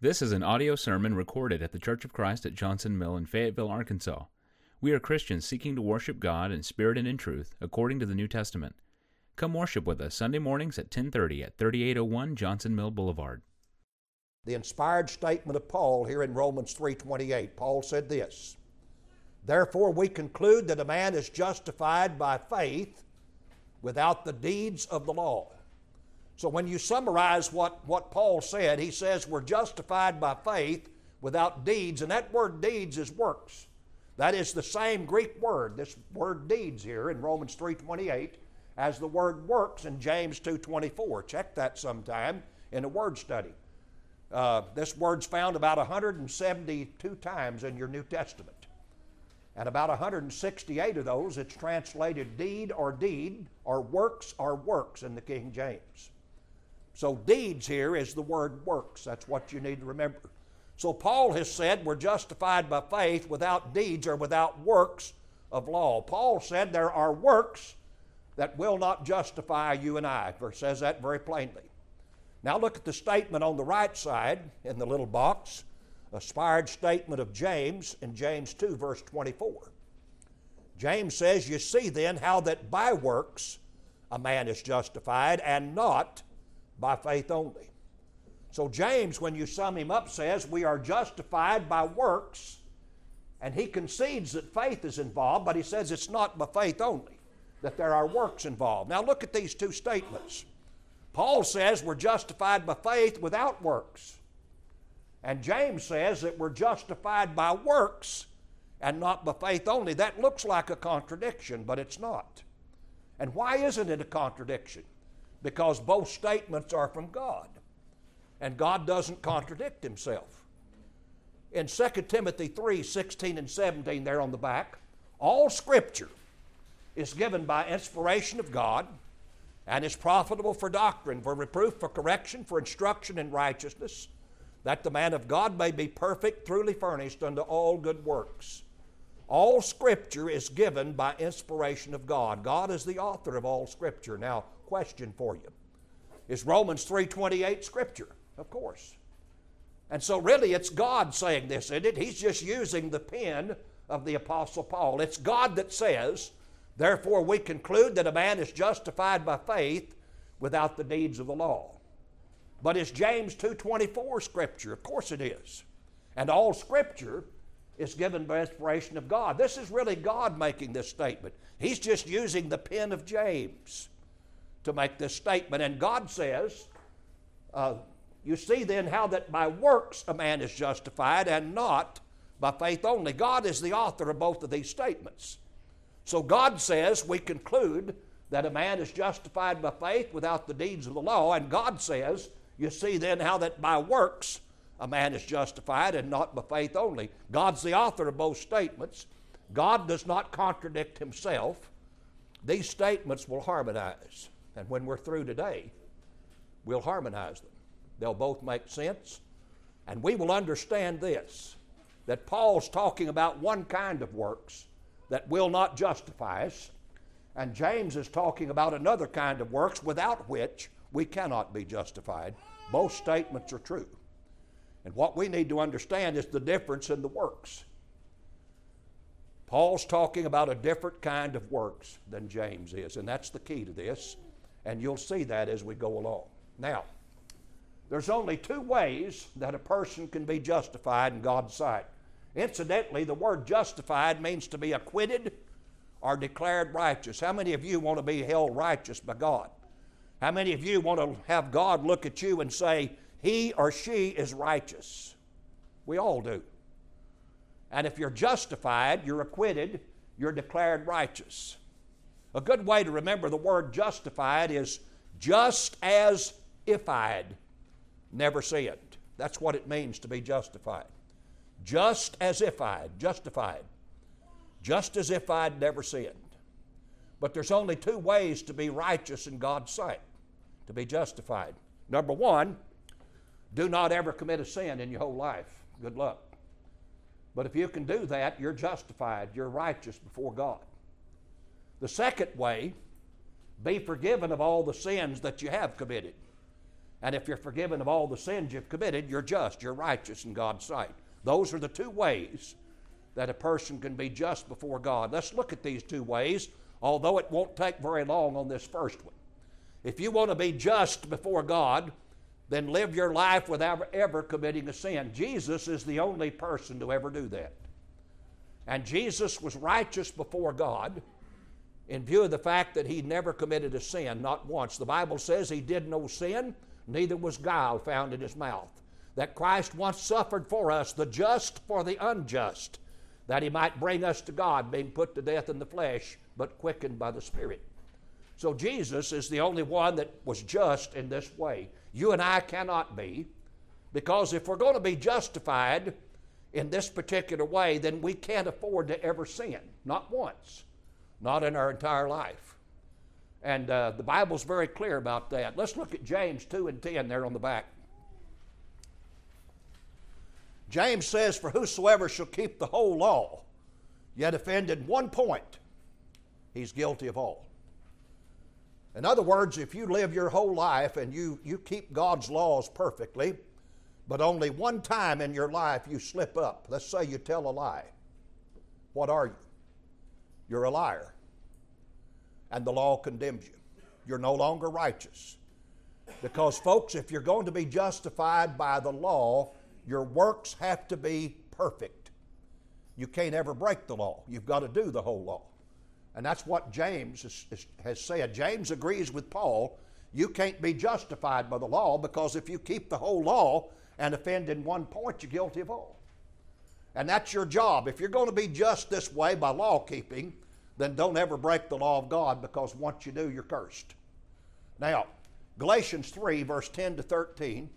This is an audio sermon recorded at the Church of Christ at Johnson Mill in Fayetteville, Arkansas. We are Christians seeking to worship God in spirit and in truth, according to the New Testament. Come worship with us Sunday mornings at 10:30 at 3801 Johnson Mill Boulevard. The inspired statement of Paul here in Romans 3:28. Paul said this: Therefore we conclude that a man is justified by faith without the deeds of the law. So when you summarize what, what Paul said, he says we're justified by faith without deeds, and that word deeds is works. That is the same Greek word, this word deeds here in Romans 3.28, as the word works in James 2.24. Check that sometime in a word study. Uh, this word's found about 172 times in your New Testament. And about 168 of those, it's translated deed or deed, or works or works in the King James. So, deeds here is the word works. That's what you need to remember. So, Paul has said we're justified by faith without deeds or without works of law. Paul said there are works that will not justify you and I. Verse says that very plainly. Now, look at the statement on the right side in the little box, aspired statement of James in James 2, verse 24. James says, You see then how that by works a man is justified and not by faith only. So, James, when you sum him up, says, We are justified by works, and he concedes that faith is involved, but he says it's not by faith only, that there are works involved. Now, look at these two statements. Paul says we're justified by faith without works. And James says that we're justified by works and not by faith only. That looks like a contradiction, but it's not. And why isn't it a contradiction? Because both statements are from God. And God doesn't contradict himself. In 2 Timothy 3 16 and 17, there on the back, all Scripture is given by inspiration of God and is profitable for doctrine, for reproof, for correction, for instruction in righteousness, that the man of God may be perfect, truly furnished unto all good works. All Scripture is given by inspiration of God. God is the author of all Scripture. Now, question for you. Is Romans 3:28 scripture? Of course. And so really it's God saying this, isn't it? He's just using the pen of the apostle Paul. It's God that says, "Therefore we conclude that a man is justified by faith without the deeds of the law." But is James 2:24 scripture? Of course it is. And all scripture is given by inspiration of God. This is really God making this statement. He's just using the pen of James to make this statement. And God says, uh, You see then how that by works a man is justified and not by faith only. God is the author of both of these statements. So God says we conclude that a man is justified by faith without the deeds of the law. And God says, You see then how that by works a man is justified and not by faith only. God's the author of both statements. God does not contradict himself. These statements will harmonize. And when we're through today, we'll harmonize them. They'll both make sense. And we will understand this that Paul's talking about one kind of works that will not justify us, and James is talking about another kind of works without which we cannot be justified. Both statements are true. And what we need to understand is the difference in the works. Paul's talking about a different kind of works than James is, and that's the key to this. And you'll see that as we go along. Now, there's only two ways that a person can be justified in God's sight. Incidentally, the word justified means to be acquitted or declared righteous. How many of you want to be held righteous by God? How many of you want to have God look at you and say, he or she is righteous? We all do. And if you're justified, you're acquitted, you're declared righteous. A good way to remember the word justified is just as if I'd never sinned. That's what it means to be justified. Just as if I'd, justified. Just as if I'd never sinned. But there's only two ways to be righteous in God's sight, to be justified. Number one, do not ever commit a sin in your whole life. Good luck. But if you can do that, you're justified, you're righteous before God. The second way, be forgiven of all the sins that you have committed. And if you're forgiven of all the sins you've committed, you're just, you're righteous in God's sight. Those are the two ways that a person can be just before God. Let's look at these two ways, although it won't take very long on this first one. If you want to be just before God, then live your life without ever committing a sin. Jesus is the only person to ever do that. And Jesus was righteous before God in view of the fact that he never committed a sin, not once. The Bible says he did no sin, neither was guile found in his mouth. That Christ once suffered for us, the just for the unjust, that he might bring us to God, being put to death in the flesh, but quickened by the Spirit. So Jesus is the only one that was just in this way. You and I cannot be, because if we're going to be justified in this particular way, then we can't afford to ever sin, not once, not in our entire life. And uh, the Bible's very clear about that. Let's look at James 2 and 10 there on the back. James says, For whosoever shall keep the whole law, yet offend in one point, he's guilty of all. In other words, if you live your whole life and you, you keep God's laws perfectly, but only one time in your life you slip up, let's say you tell a lie, what are you? You're a liar. And the law condemns you. You're no longer righteous. Because, folks, if you're going to be justified by the law, your works have to be perfect. You can't ever break the law. You've got to do the whole law. And that's what James is, is, has said. James agrees with Paul. You can't be justified by the law because if you keep the whole law and offend in one point, you're guilty of all. And that's your job. If you're going to be just this way by law keeping, then don't ever break the law of God because once you do, you're cursed. Now, Galatians 3, verse 10 to 13,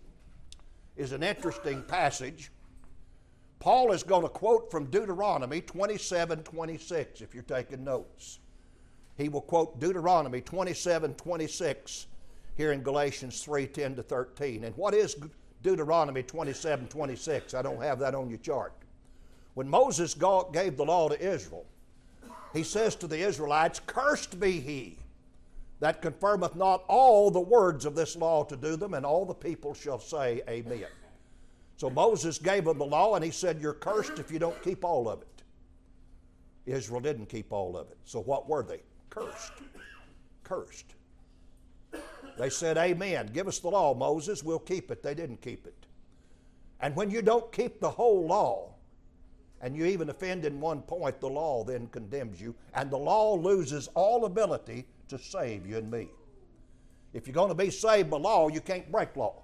is an interesting passage. Paul is going to quote from Deuteronomy 27 26, if you're taking notes. He will quote Deuteronomy 27 26 here in Galatians 3 10 to 13. And what is Deuteronomy 27 26? I don't have that on your chart. When Moses gave the law to Israel, he says to the Israelites, Cursed be he that confirmeth not all the words of this law to do them, and all the people shall say, Amen. So Moses gave them the law and he said, You're cursed if you don't keep all of it. Israel didn't keep all of it. So what were they? Cursed. Cursed. They said, Amen. Give us the law, Moses. We'll keep it. They didn't keep it. And when you don't keep the whole law, and you even offend in one point, the law then condemns you, and the law loses all ability to save you and me. If you're going to be saved by law, you can't break law.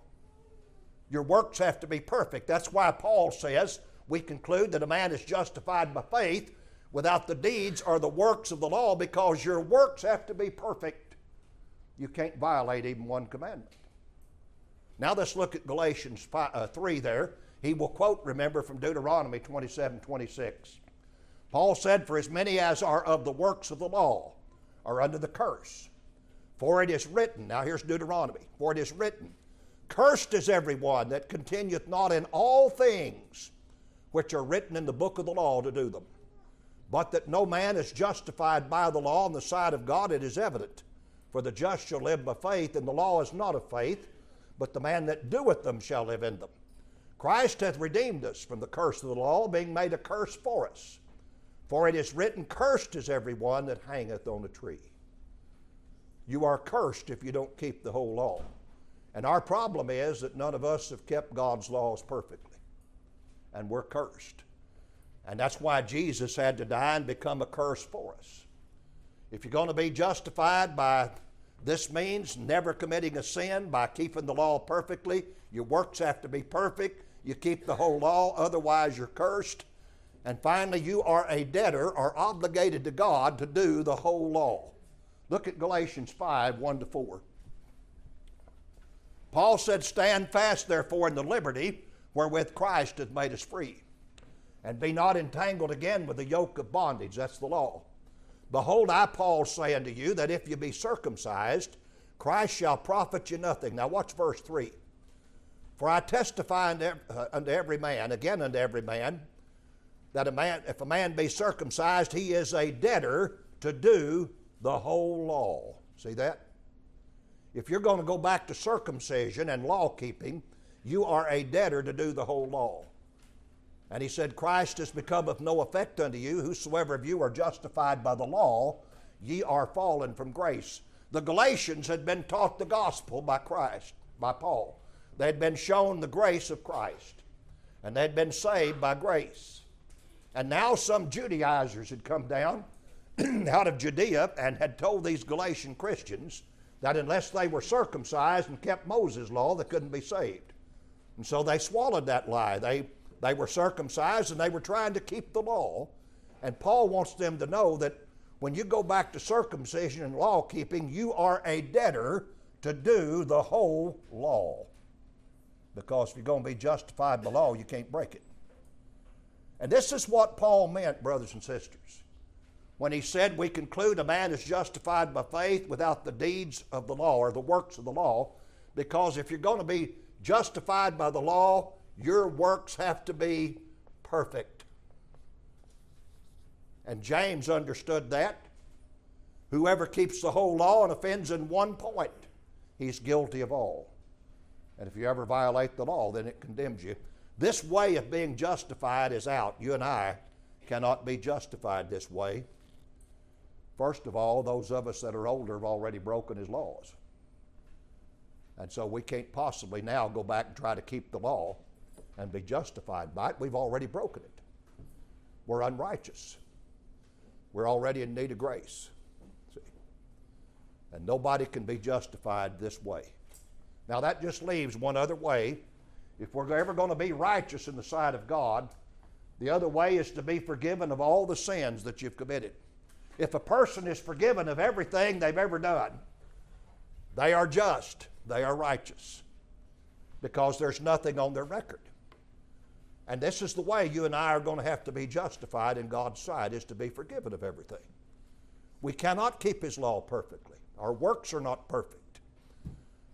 Your works have to be perfect. That's why Paul says we conclude that a man is justified by faith without the deeds or the works of the law because your works have to be perfect. You can't violate even one commandment. Now let's look at Galatians 5, uh, 3 there. He will quote, remember, from Deuteronomy 27 26. Paul said, For as many as are of the works of the law are under the curse. For it is written, now here's Deuteronomy, for it is written, Cursed is everyone that continueth not in all things which are written in the book of the law to do them. But that no man is justified by the law in the sight of God, it is evident. For the just shall live by faith, and the law is not of faith, but the man that doeth them shall live in them. Christ hath redeemed us from the curse of the law, being made a curse for us. For it is written, Cursed is every one that hangeth on a tree. You are cursed if you don't keep the whole law. And our problem is that none of us have kept God's laws perfectly. And we're cursed. And that's why Jesus had to die and become a curse for us. If you're going to be justified by this means never committing a sin by keeping the law perfectly, your works have to be perfect. You keep the whole law, otherwise, you're cursed. And finally, you are a debtor or obligated to God to do the whole law. Look at Galatians 5 1 to 4. Paul said, Stand fast, therefore, in the liberty wherewith Christ hath made us free, and be not entangled again with the yoke of bondage. That's the law. Behold, I, Paul, say unto you that if you be circumcised, Christ shall profit you nothing. Now, watch verse 3. For I testify unto, uh, unto every man, again unto every man, that a man, if a man be circumcised, he is a debtor to do the whole law. See that? if you're going to go back to circumcision and law keeping, you are a debtor to do the whole law. And he said, Christ has become of no effect unto you. Whosoever of you are justified by the law, ye are fallen from grace. The Galatians had been taught the gospel by Christ, by Paul. They had been shown the grace of Christ, and they had been saved by grace. And now some Judaizers had come down out of Judea and had told these Galatian Christians that unless they were circumcised and kept Moses' law, they couldn't be saved. And so they swallowed that lie. They, they were circumcised and they were trying to keep the law. And Paul wants them to know that when you go back to circumcision and law keeping, you are a debtor to do the whole law. Because if you're going to be justified by law, you can't break it. And this is what Paul meant, brothers and sisters, when he said, We conclude a man is justified by faith without the deeds of the law or the works of the law. Because if you're going to be justified by the law, your works have to be perfect. And James understood that. Whoever keeps the whole law and offends in one point, he's guilty of all. And if you ever violate the law, then it condemns you. This way of being justified is out. You and I cannot be justified this way. First of all, those of us that are older have already broken his laws. And so we can't possibly now go back and try to keep the law and be justified by it. We've already broken it. We're unrighteous. We're already in need of grace. See? And nobody can be justified this way. Now, that just leaves one other way. If we're ever going to be righteous in the sight of God, the other way is to be forgiven of all the sins that you've committed. If a person is forgiven of everything they've ever done, they are just, they are righteous, because there's nothing on their record. And this is the way you and I are going to have to be justified in God's sight, is to be forgiven of everything. We cannot keep His law perfectly. Our works are not perfect.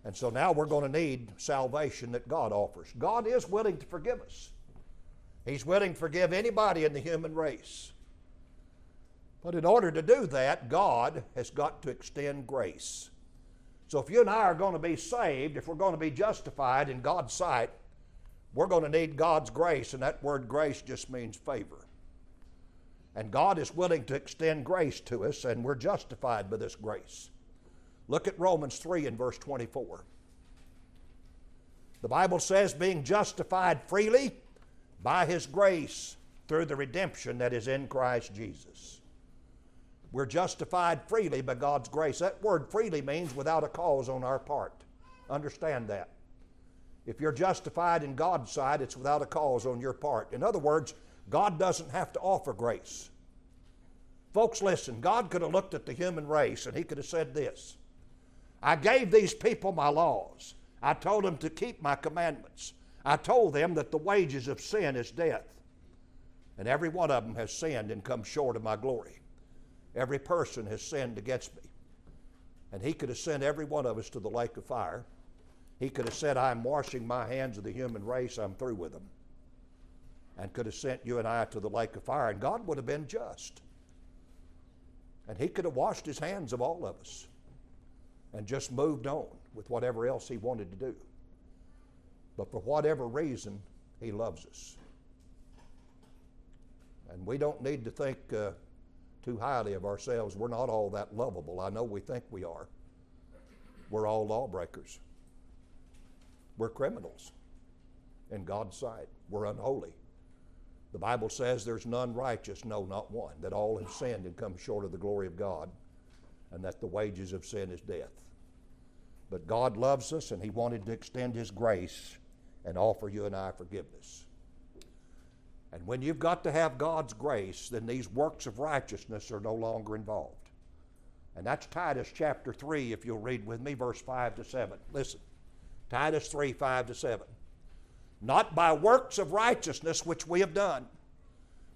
And so now we're going to need salvation that God offers. God is willing to forgive us. He's willing to forgive anybody in the human race. But in order to do that, God has got to extend grace. So if you and I are going to be saved, if we're going to be justified in God's sight, we're going to need God's grace, and that word grace just means favor. And God is willing to extend grace to us, and we're justified by this grace. Look at Romans 3 and verse 24. The Bible says, being justified freely by His grace through the redemption that is in Christ Jesus. We're justified freely by God's grace. That word freely means without a cause on our part. Understand that. If you're justified in God's sight, it's without a cause on your part. In other words, God doesn't have to offer grace. Folks, listen, God could have looked at the human race and He could have said this I gave these people my laws. I told them to keep my commandments. I told them that the wages of sin is death. And every one of them has sinned and come short of my glory. Every person has sinned against me. And He could have sent every one of us to the lake of fire he could have said, I'm washing my hands of the human race, I'm through with them. And could have sent you and I to the lake of fire, and God would have been just. And He could have washed His hands of all of us and just moved on with whatever else He wanted to do. But for whatever reason, He loves us. And we don't need to think uh, too highly of ourselves. We're not all that lovable. I know we think we are. We're all lawbreakers. We're criminals in God's sight. We're unholy. The Bible says there's none righteous, no, not one, that all have sinned and come short of the glory of God, and that the wages of sin is death. But God loves us, and He wanted to extend His grace and offer you and I forgiveness. And when you've got to have God's grace, then these works of righteousness are no longer involved. And that's Titus chapter 3, if you'll read with me, verse 5 to 7. Listen. Titus 3 5 to 7. Not by works of righteousness which we have done,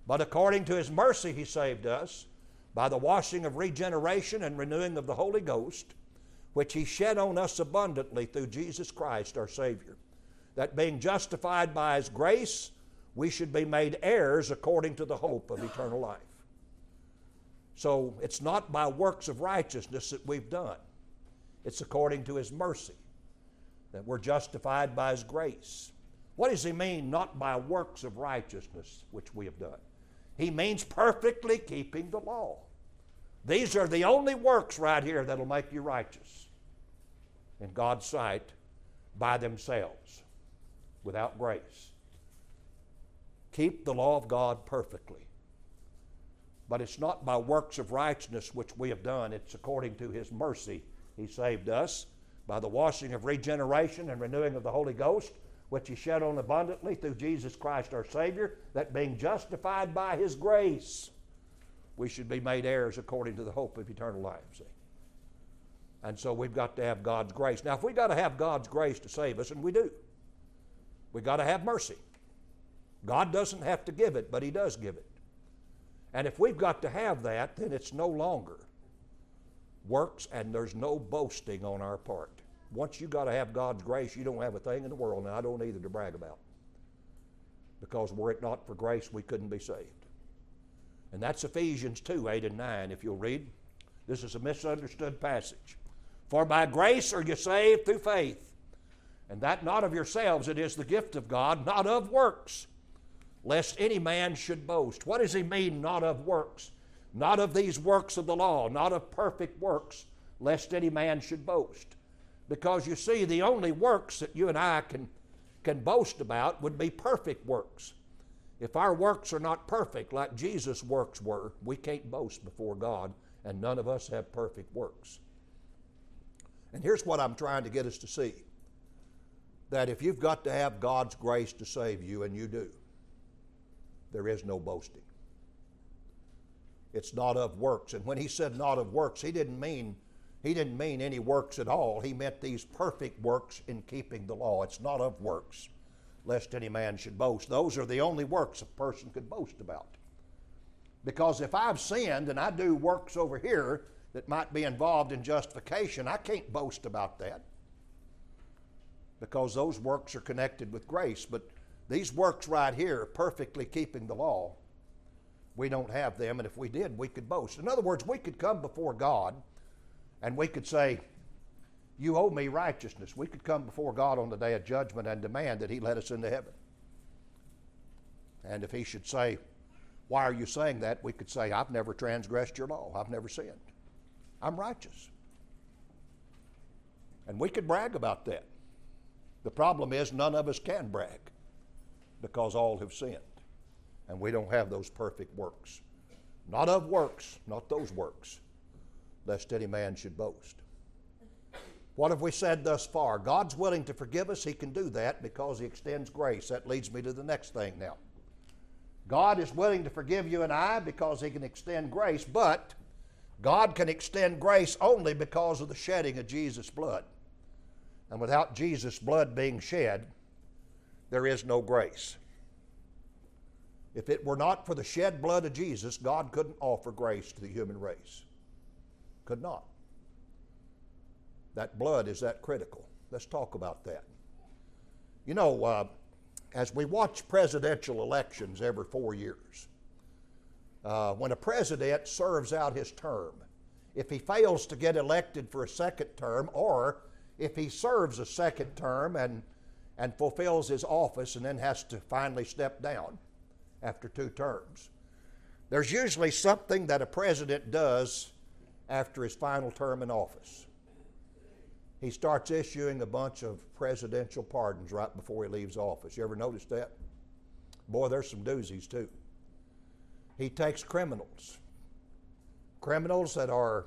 but according to his mercy he saved us by the washing of regeneration and renewing of the Holy Ghost, which he shed on us abundantly through Jesus Christ our Savior. That being justified by his grace, we should be made heirs according to the hope of eternal life. So it's not by works of righteousness that we've done. It's according to His mercy that we're justified by His grace. What does He mean, not by works of righteousness which we have done? He means perfectly keeping the law. These are the only works right here that'll make you righteous in God's sight by themselves without grace. Keep the law of God perfectly. But it's not by works of righteousness which we have done, it's according to His mercy. He saved us by the washing of regeneration and renewing of the Holy Ghost, which He shed on abundantly through Jesus Christ our Savior, that being justified by His grace, we should be made heirs according to the hope of eternal life. See? And so we've got to have God's grace. Now, if we've got to have God's grace to save us, and we do, we've got to have mercy. God doesn't have to give it, but He does give it. And if we've got to have that, then it's no longer works and there's no boasting on our part. Once you've got to have God's grace, you don't have a thing in the world, and I don't either to brag about. Because were it not for grace, we couldn't be saved. And that's Ephesians 2 8 and 9, if you'll read. This is a misunderstood passage. For by grace are you saved through faith, and that not of yourselves, it is the gift of God, not of works, lest any man should boast. What does he mean, not of works? Not of these works of the law, not of perfect works, lest any man should boast. Because you see, the only works that you and I can, can boast about would be perfect works. If our works are not perfect like Jesus' works were, we can't boast before God, and none of us have perfect works. And here's what I'm trying to get us to see that if you've got to have God's grace to save you, and you do, there is no boasting. It's not of works. And when he said not of works, he didn't mean he didn't mean any works at all. He meant these perfect works in keeping the law. It's not of works, lest any man should boast. Those are the only works a person could boast about. Because if I've sinned and I do works over here that might be involved in justification, I can't boast about that. Because those works are connected with grace. But these works right here, perfectly keeping the law, we don't have them, and if we did, we could boast. In other words, we could come before God and we could say, You owe me righteousness. We could come before God on the day of judgment and demand that He let us into heaven. And if He should say, Why are you saying that? we could say, I've never transgressed your law, I've never sinned. I'm righteous. And we could brag about that. The problem is, none of us can brag because all have sinned. And we don't have those perfect works. Not of works, not those works, lest any man should boast. What have we said thus far? God's willing to forgive us. He can do that because He extends grace. That leads me to the next thing now. God is willing to forgive you and I because He can extend grace, but God can extend grace only because of the shedding of Jesus' blood. And without Jesus' blood being shed, there is no grace. If it were not for the shed blood of Jesus, God couldn't offer grace to the human race. Could not. That blood is that critical. Let's talk about that. You know, uh, as we watch presidential elections every four years, uh, when a president serves out his term, if he fails to get elected for a second term, or if he serves a second term and and fulfills his office and then has to finally step down after two terms. There's usually something that a president does after his final term in office. He starts issuing a bunch of presidential pardons right before he leaves office. You ever notice that? Boy, there's some doozies too. He takes criminals, criminals that are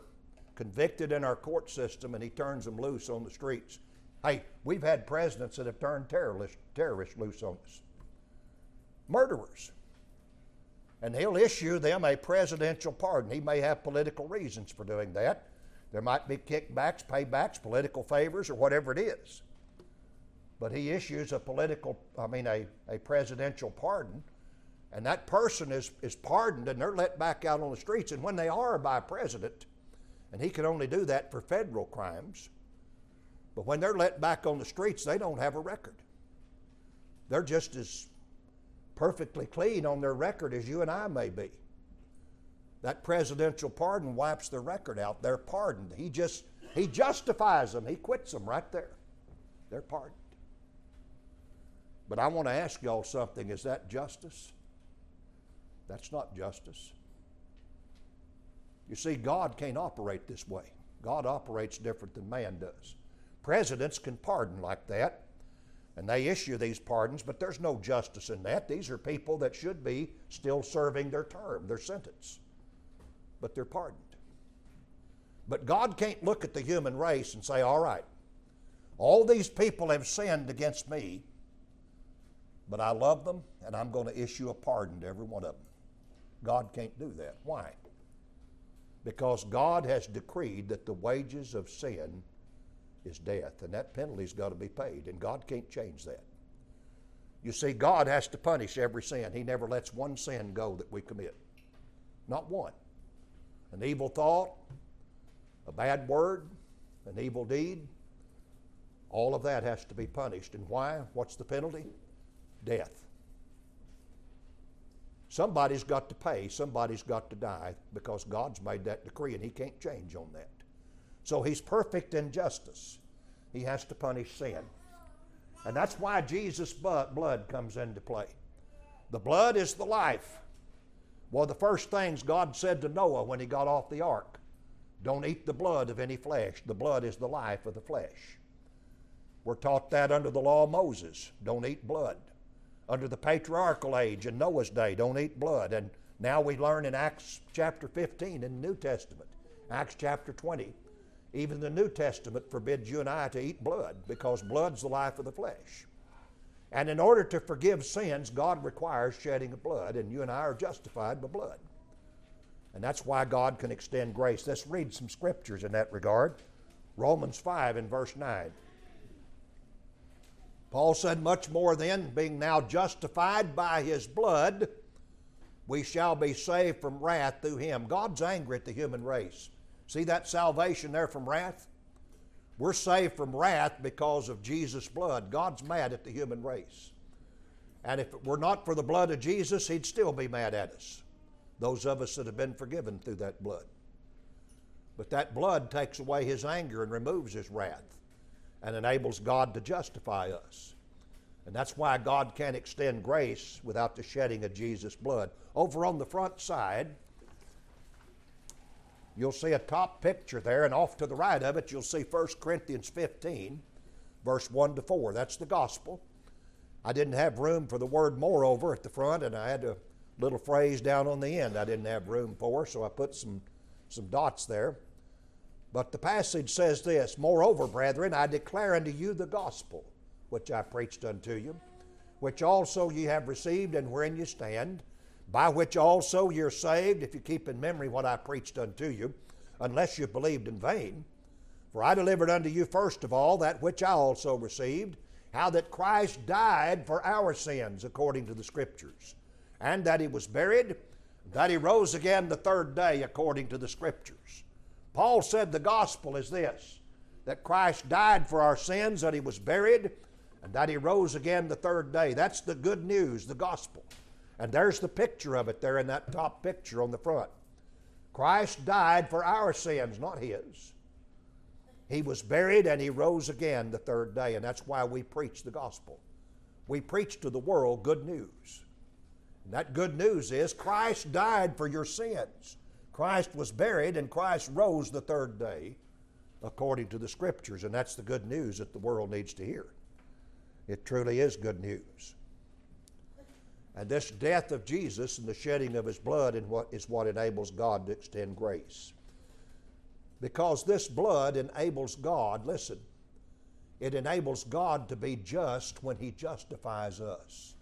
convicted in our court system, and he turns them loose on the streets Hey, we've had presidents that have turned terrorists, terrorists loose on us, murderers. And he'll issue them a presidential pardon. He may have political reasons for doing that. There might be kickbacks, paybacks, political favors, or whatever it is. But he issues a political, I mean, a, a presidential pardon, and that person is, is pardoned and they're let back out on the streets. And when they are by a president, and he can only do that for federal crimes, but when they're let back on the streets, they don't have a record. They're just as perfectly clean on their record as you and I may be. That presidential pardon wipes their record out. They're pardoned. He just He justifies them, He quits them right there. They're pardoned. But I want to ask y'all something is that justice? That's not justice. You see, God can't operate this way. God operates different than man does. Presidents can pardon like that, and they issue these pardons, but there's no justice in that. These are people that should be still serving their term, their sentence, but they're pardoned. But God can't look at the human race and say, all right, all these people have sinned against me, but I love them and I'm going to issue a pardon to every one of them. God can't do that. Why? Because God has decreed that the wages of sin is death, and that penalty's got to be paid, and God can't change that. You see, God has to punish every sin. He never lets one sin go that we commit. Not one. An evil thought, a bad word, an evil deed, all of that has to be punished. And why? What's the penalty? Death. Somebody's got to pay, somebody's got to die because God's made that decree and He can't change on that. So He's perfect in justice. He has to punish sin. And that's why Jesus' blood comes into play. The blood is the life. Well, the first things God said to Noah when he got off the ark don't eat the blood of any flesh. The blood is the life of the flesh. We're taught that under the law of Moses. Don't eat blood. Under the patriarchal age in Noah's day, don't eat blood. And now we learn in Acts chapter 15 in the New Testament, Acts chapter 20, even the New Testament forbids you and I to eat blood because blood's the life of the flesh. And in order to forgive sins, God requires shedding of blood, and you and I are justified by blood. And that's why God can extend grace. Let's read some scriptures in that regard. Romans 5 in verse 9. Paul said, Much more then, being now justified by his blood, we shall be saved from wrath through him. God's angry at the human race. See that salvation there from wrath? We're saved from wrath because of Jesus' blood. God's mad at the human race. And if it were not for the blood of Jesus, He'd still be mad at us those of us that have been forgiven through that blood. But that blood takes away his anger and removes his wrath and enables God to justify us. And that's why God can't extend grace without the shedding of Jesus' blood. Over on the front side, you'll see a top picture there, and off to the right of it, you'll see 1 Corinthians 15, verse 1 to 4. That's the gospel. I didn't have room for the word moreover at the front, and I had a little phrase down on the end I didn't have room for, so I put some, some dots there. But the passage says this Moreover, brethren, I declare unto you the gospel which I preached unto you, which also ye have received and wherein ye stand, by which also you're saved, if you keep in memory what I preached unto you, unless you believed in vain. For I delivered unto you first of all that which I also received, how that Christ died for our sins according to the Scriptures and that he was buried, that he rose again the third day according to the Scriptures. Paul said the gospel is this that Christ died for our sins, that he was buried, and that he rose again the third day. That's the good news, the gospel. And there's the picture of it there in that top picture on the front. Christ died for our sins, not his. He was buried and he rose again the third day, and that's why we preach the gospel. We preach to the world good news. And that good news is Christ died for your sins. Christ was buried and Christ rose the third day according to the Scriptures. And that's the good news that the world needs to hear. It truly is good news. And this death of Jesus and the shedding of his blood is what enables God to extend grace. Because this blood enables God, listen, it enables God to be just when he justifies us.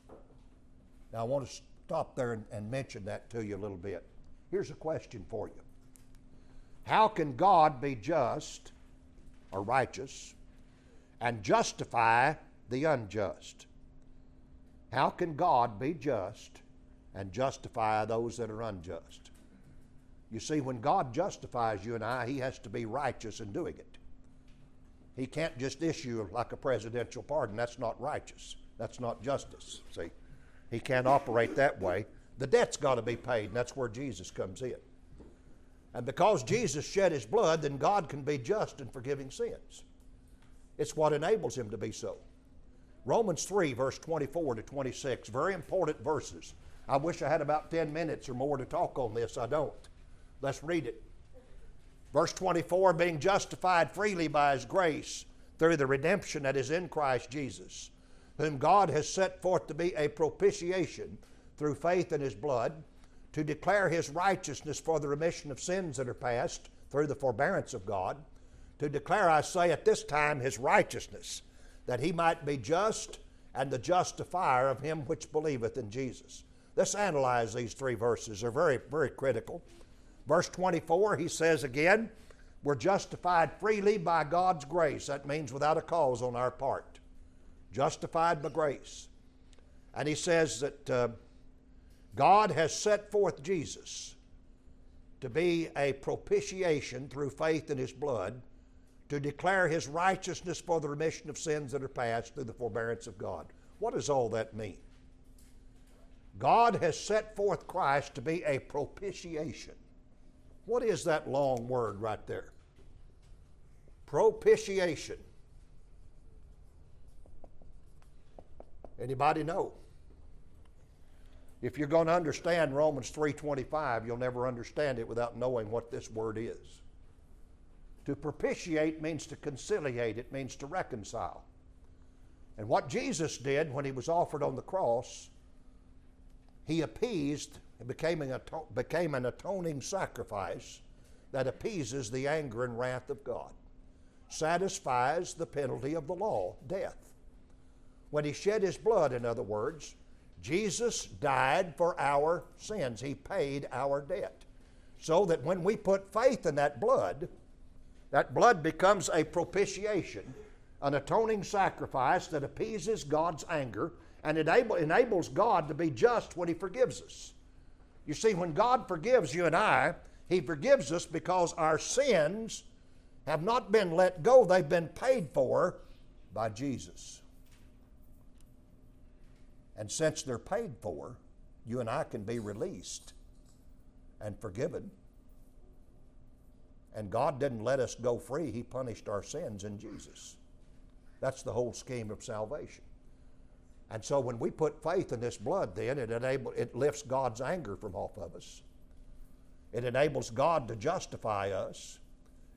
Now, I want to stop there and, mention that to you a little bit. Here's a question for you How can God be just or righteous and justify the unjust? How can God be just and justify those that are unjust? You see, when God justifies you and I, He has to be righteous in doing it. He can't just issue like a presidential pardon. That's not righteous. That's not justice. See? He can't operate that way. The debt's got to be paid, and that's where Jesus comes in. And because Jesus shed his blood, then God can be just in forgiving sins. It's what enables him to be so. Romans 3, verse 24 to 26, very important verses. I wish I had about 10 minutes or more to talk on this. I don't. Let's read it. Verse 24 being justified freely by his grace through the redemption that is in Christ Jesus, whom God has set forth to be a propitiation through faith in his blood, to declare his righteousness for the remission of sins that are past through the forbearance of God, to declare, I say, at this time his righteousness, that he might be just and the justifier of him which believeth in Jesus. Let's analyze these three verses. They're very, very critical. Verse 24, he says again, We're justified freely by God's grace. That means without a cause on our part. Justified by grace. And he says that uh, God has set forth Jesus to be a propitiation through faith in his blood to declare his righteousness for the remission of sins that are past through the forbearance of God. What does all that mean? God has set forth Christ to be a propitiation. What is that long word right there? Propitiation. Anybody know? If you're going to understand Romans 3:25, you'll never understand it without knowing what this word is. To propitiate means to conciliate, it means to reconcile. And what Jesus did when he was offered on the cross, he appeased it became an, became an atoning sacrifice that appeases the anger and wrath of God, satisfies the penalty of the law, death. When he shed his blood, in other words, Jesus died for our sins. He paid our debt. So that when we put faith in that blood, that blood becomes a propitiation, an atoning sacrifice that appeases God's anger and enable, enables God to be just when He forgives us. You see, when God forgives you and I, He forgives us because our sins have not been let go, they've been paid for by Jesus. And since they're paid for, you and I can be released and forgiven. And God didn't let us go free, He punished our sins in Jesus. That's the whole scheme of salvation. And so when we put faith in this blood, then it, enable, it lifts God's anger from off of us. It enables God to justify us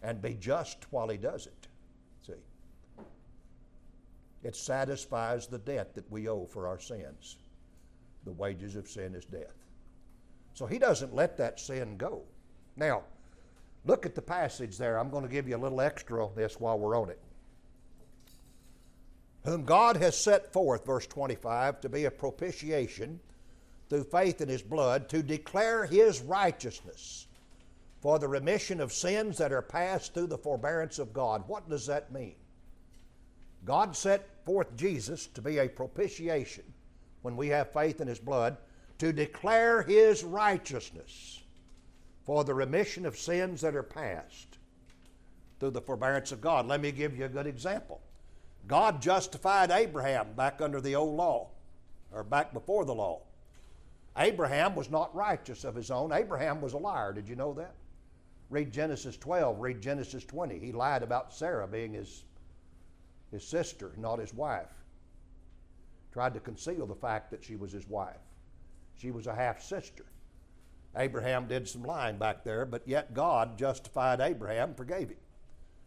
and be just while He does it. It satisfies the debt that we owe for our sins. The wages of sin is death. So He doesn't let that sin go. Now, look at the passage there. I'm going to give you a little extra on this while we're on it whom God has set forth, verse 25, to be a propitiation through faith in his blood, to declare his righteousness for the remission of sins that are past through the forbearance of God. What does that mean? God set forth Jesus to be a propitiation when we have faith in his blood, to declare his righteousness for the remission of sins that are past through the forbearance of God. Let me give you a good example. God justified Abraham back under the old law, or back before the law. Abraham was not righteous of his own. Abraham was a liar. Did you know that? Read Genesis 12, read Genesis 20. He lied about Sarah being his, his sister, not his wife. Tried to conceal the fact that she was his wife. She was a half sister. Abraham did some lying back there, but yet God justified Abraham, forgave him.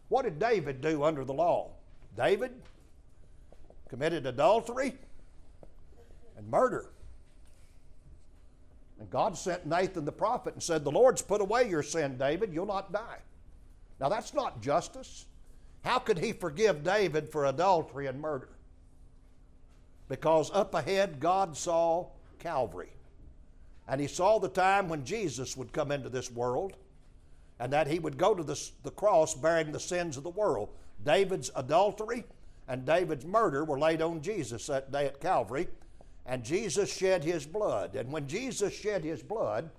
What did David do under the law? David committed adultery and murder. And God sent Nathan the prophet and said, The Lord's put away your sin, David. You'll not die. Now, that's not justice. How could he forgive David for adultery and murder? Because up ahead, God saw Calvary. And he saw the time when Jesus would come into this world and that he would go to the, the cross bearing the sins of the world. David's adultery and David's murder were laid on Jesus that day at Calvary, and Jesus shed his blood. And when Jesus shed his blood,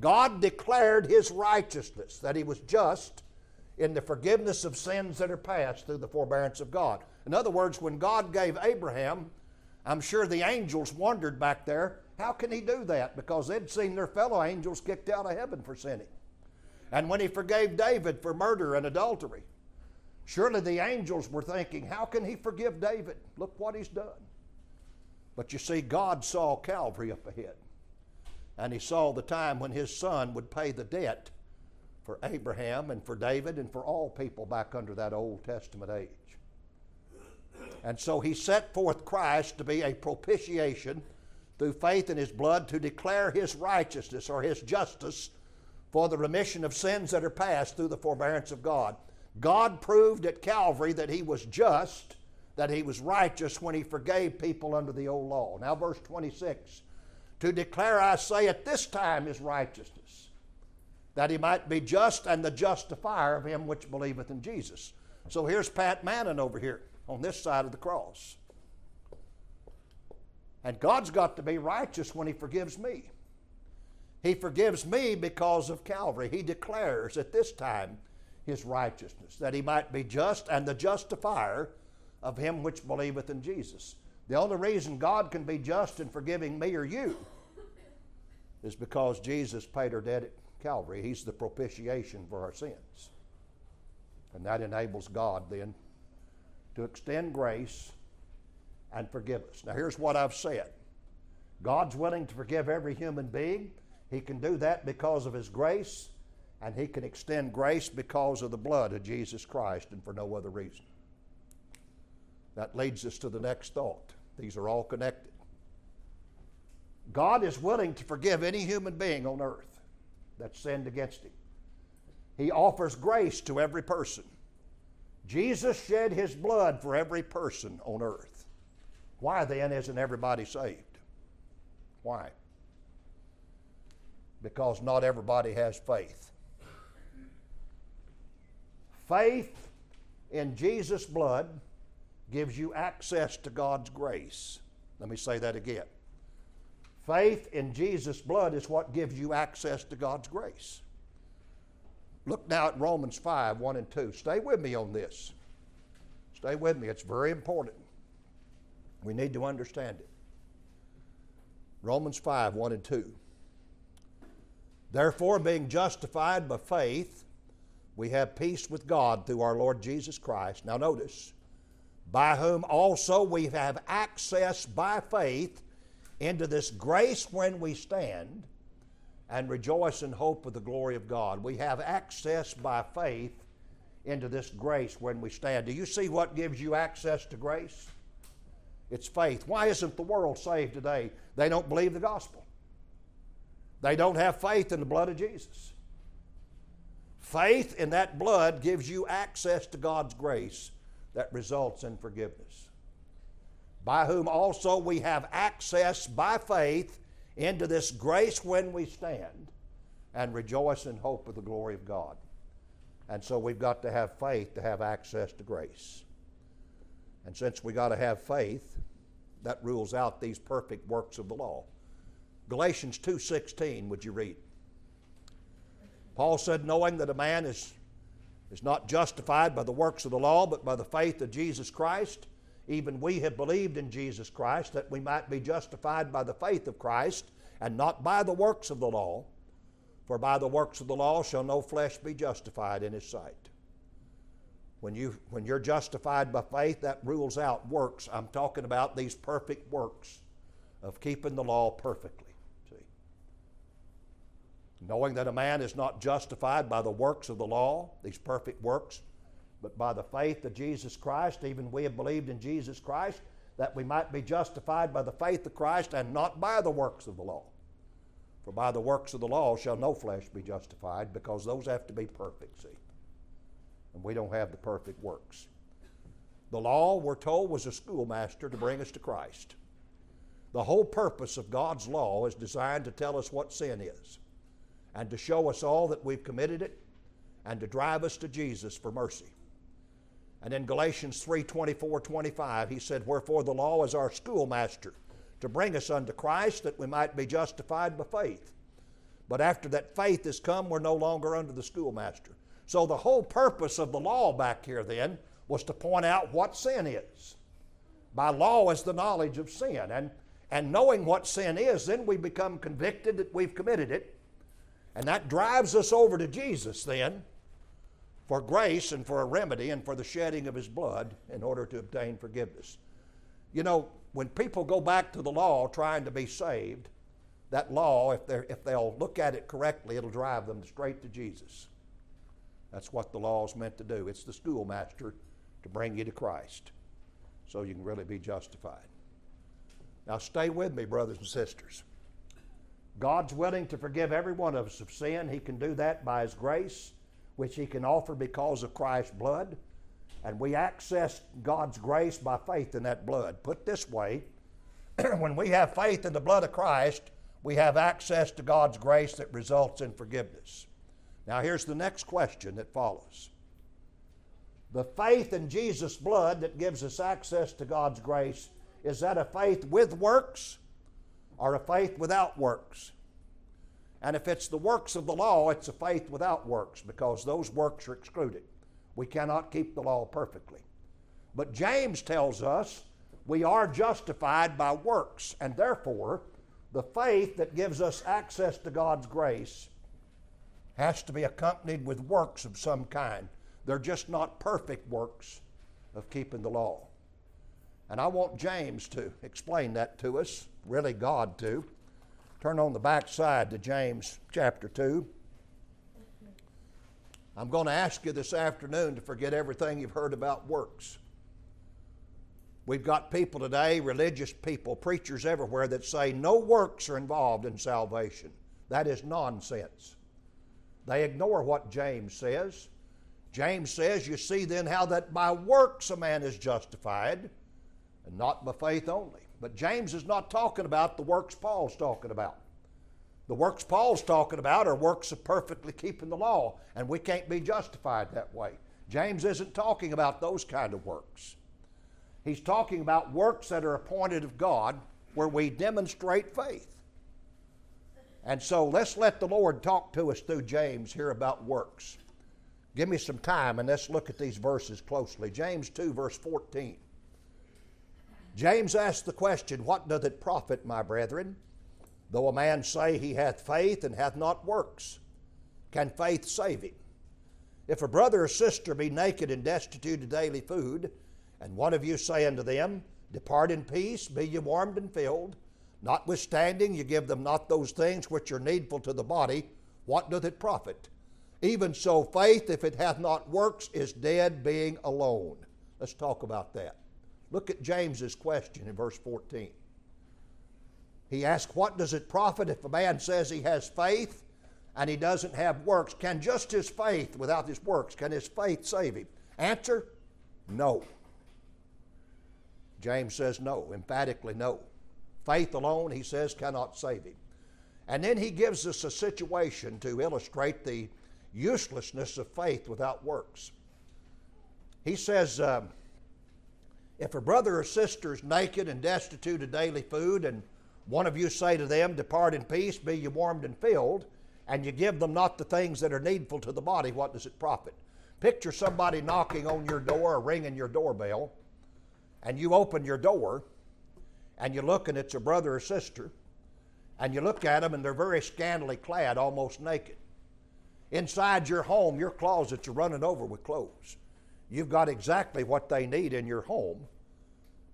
God declared his righteousness, that he was just in the forgiveness of sins that are past through the forbearance of God. In other words, when God gave Abraham, I'm sure the angels wondered back there, how can he do that? Because they'd seen their fellow angels kicked out of heaven for sinning. And when he forgave David for murder and adultery, surely the angels were thinking, how can he forgive David? Look what he's done. But you see, God saw Calvary up ahead. And he saw the time when his son would pay the debt for Abraham and for David and for all people back under that Old Testament age. And so he set forth Christ to be a propitiation through faith in his blood to declare his righteousness or his justice for the remission of sins that are past through the forbearance of God. God proved at Calvary that he was just, that he was righteous when he forgave people under the old law. Now, verse 26 To declare, I say, at this time his righteousness, that he might be just and the justifier of him which believeth in Jesus. So here's Pat Mannon over here on this side of the cross. And God's got to be righteous when he forgives me. He forgives me because of Calvary. He declares at this time his righteousness, that he might be just and the justifier of him which believeth in Jesus. The only reason God can be just in forgiving me or you is because Jesus paid our debt Calvary. He's the propitiation for our sins. And that enables God then to extend grace and forgive us. Now, here's what I've said God's willing to forgive every human being. He can do that because of His grace, and He can extend grace because of the blood of Jesus Christ and for no other reason. That leads us to the next thought. These are all connected. God is willing to forgive any human being on earth that's sinned against Him. He offers grace to every person. Jesus shed His blood for every person on earth. Why then isn't everybody saved? Why? because not everybody has faith. Faith in Jesus' blood gives you access to God's grace. Let me say that again. Faith in Jesus' blood is what gives you access to God's grace. Look now at Romans 5 1 and 2. Stay with me on this. Stay with me. It's very important. We need to understand it. Romans 5 1 and 2. Therefore, being justified by faith, we have peace with God through our Lord Jesus Christ. Now, notice, by whom also we have access by faith into this grace when we stand and rejoice in hope of the glory of God. We have access by faith into this grace when we stand. Do you see what gives you access to grace? It's faith. Why isn't the world saved today? They don't believe the gospel. They don't have faith in the blood of Jesus. Faith in that blood gives you access to God's grace that results in forgiveness. By whom also we have access by faith into this grace when we stand and rejoice in hope of the glory of God. And so we've got to have faith to have access to grace. And since we got to have faith, that rules out these perfect works of the law. Galatians 2:16 would you read? Paul said knowing that a man is is not justified by the works of the law but by the faith of Jesus Christ even we have believed in Jesus Christ that we might be justified by the faith of Christ and not by the works of the law. For by the works of the law shall no flesh be justified in his sight. When you when you're justified by faith that rules out works. I'm talking about these perfect works of keeping the law perfectly See? knowing that a man is not justified by the works of the law, these perfect works, but by the faith of Jesus Christ. Even we have believed in Jesus Christ that we might be justified by the faith of Christ and not by the works of the law. For by the works of the law shall no flesh be justified, because those have to be perfect, see. And we don't have the perfect works. The law, we're told, was a schoolmaster to bring us to Christ. The whole purpose of God's law is designed to tell us what sin is and to show us all that we've committed it and to drive us to Jesus for mercy. And in Galatians 3 24 25, he said, Wherefore the law is our schoolmaster to bring us unto Christ that we might be justified by faith. But after that faith has come, we're no longer under the schoolmaster. So the whole purpose of the law back here then was to point out what sin is. By law is the knowledge of sin. And, and knowing what sin is, then we become convicted that we've committed it And that drives us over to Jesus then for grace and for a remedy and for the shedding of his blood in order to obtain forgiveness. You know, when people go back to the law trying to be saved, that law, if, if they'll look at it correctly, it'll drive them straight to Jesus. That's what the law is meant to do. It's the schoolmaster to bring you to Christ so you can really be justified. Now, stay with me, brothers and sisters. God's willing to forgive every one of us of sin. He can do that by His grace, which He can offer because of Christ's blood. And we access God's grace by faith in that blood. Put this way, when we have faith in the blood of Christ, we have access to God's grace that results in forgiveness. Now, here's the next question that follows The faith in Jesus' blood that gives us access to God's grace, is that a faith with works or a faith without works? And if it's the works of the law, it's a faith without works because those works are excluded. We cannot keep the law perfectly. But James tells us we are justified by works, and therefore, the faith that gives us access to God's grace has to be accompanied with works of some kind. They're just not perfect works of keeping the law. And I want James to explain that to us, really, God to. Turn on the back side to James chapter 2. I'm going to ask you this afternoon to forget everything you've heard about works. We've got people today, religious people, preachers everywhere, that say no works are involved in salvation. That is nonsense. They ignore what James says. James says, You see then how that by works a man is justified, and not by faith only. But James is not talking about the works Paul's talking about. The works Paul's talking about are works of perfectly keeping the law, and we can't be justified that way. James isn't talking about those kind of works. He's talking about works that are appointed of God where we demonstrate faith. And so let's let the Lord talk to us through James here about works. Give me some time and let's look at these verses closely. James 2, verse 14. James asks the question, What doth it profit, my brethren? Though a man say he hath faith and hath not works, can faith save him? If a brother or sister be naked and destitute of daily food, and one of you say unto them, Depart in peace, be ye warmed and filled, notwithstanding you give them not those things which are needful to the body, what doth it profit? Even so, faith, if it hath not works, is dead, being alone. Let's talk about that. Look at James's question in verse 14. He asks, What does it profit if a man says he has faith and he doesn't have works? Can just his faith, without his works, can his faith save him? Answer no. James says no, emphatically no. Faith alone, he says, cannot save him. And then he gives us a situation to illustrate the uselessness of faith without works. He says, uh, if a brother or sister is naked and destitute of daily food, and one of you say to them, Depart in peace, be ye warmed and filled, and you give them not the things that are needful to the body, what does it profit? Picture somebody knocking on your door or ringing your doorbell, and you open your door, and you look and it's a brother or sister, and you look at them and they're very scantily clad, almost naked. Inside your home, your closets are running over with clothes. You've got exactly what they need in your home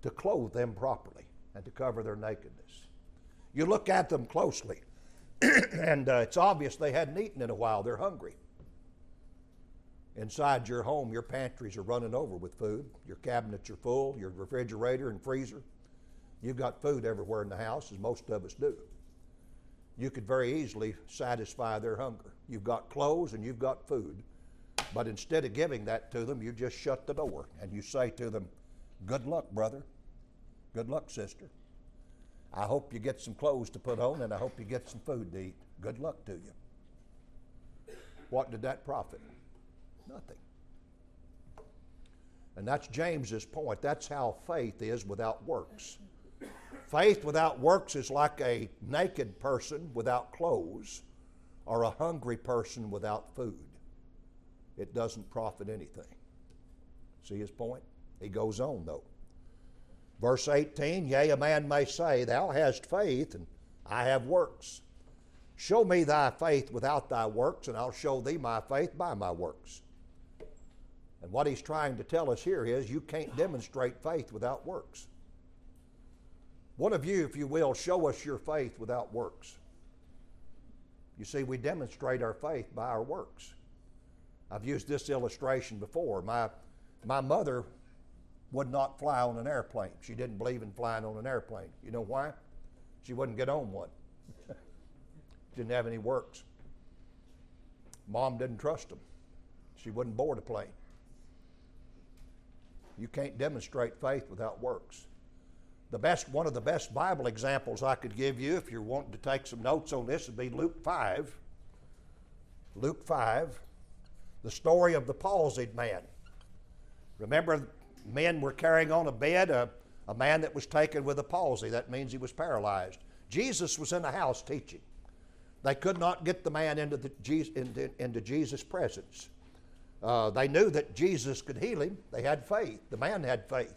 to clothe them properly and to cover their nakedness. You look at them closely, and uh, it's obvious they hadn't eaten in a while. They're hungry. Inside your home, your pantries are running over with food. Your cabinets are full, your refrigerator and freezer. You've got food everywhere in the house, as most of us do. You could very easily satisfy their hunger. You've got clothes and you've got food. But instead of giving that to them, you just shut the door and you say to them, Good luck, brother. Good luck, sister. I hope you get some clothes to put on and I hope you get some food to eat. Good luck to you. What did that profit? Nothing. And that's James's point. That's how faith is without works. Faith without works is like a naked person without clothes or a hungry person without food. It doesn't profit anything. See his point? He goes on, though. Verse 18 Yea, a man may say, Thou hast faith, and I have works. Show me thy faith without thy works, and I'll show thee my faith by my works. And what he's trying to tell us here is you can't demonstrate faith without works. One of you, if you will, show us your faith without works. You see, we demonstrate our faith by our works. I've used this illustration before. My, my mother would not fly on an airplane. She didn't believe in flying on an airplane. You know why? She wouldn't get on one. didn't have any works. Mom didn't trust them. She wouldn't board a plane. You can't demonstrate faith without works. The best, one of the best Bible examples I could give you, if you're wanting to take some notes on this, would be Luke 5. Luke 5, the story of the palsied man. Remember, men were carrying on a bed a, a man that was taken with a palsy. That means he was paralyzed. Jesus was in the house teaching. They could not get the man into, the, into, into Jesus' presence. Uh, they knew that Jesus could heal him. They had faith. The man had faith.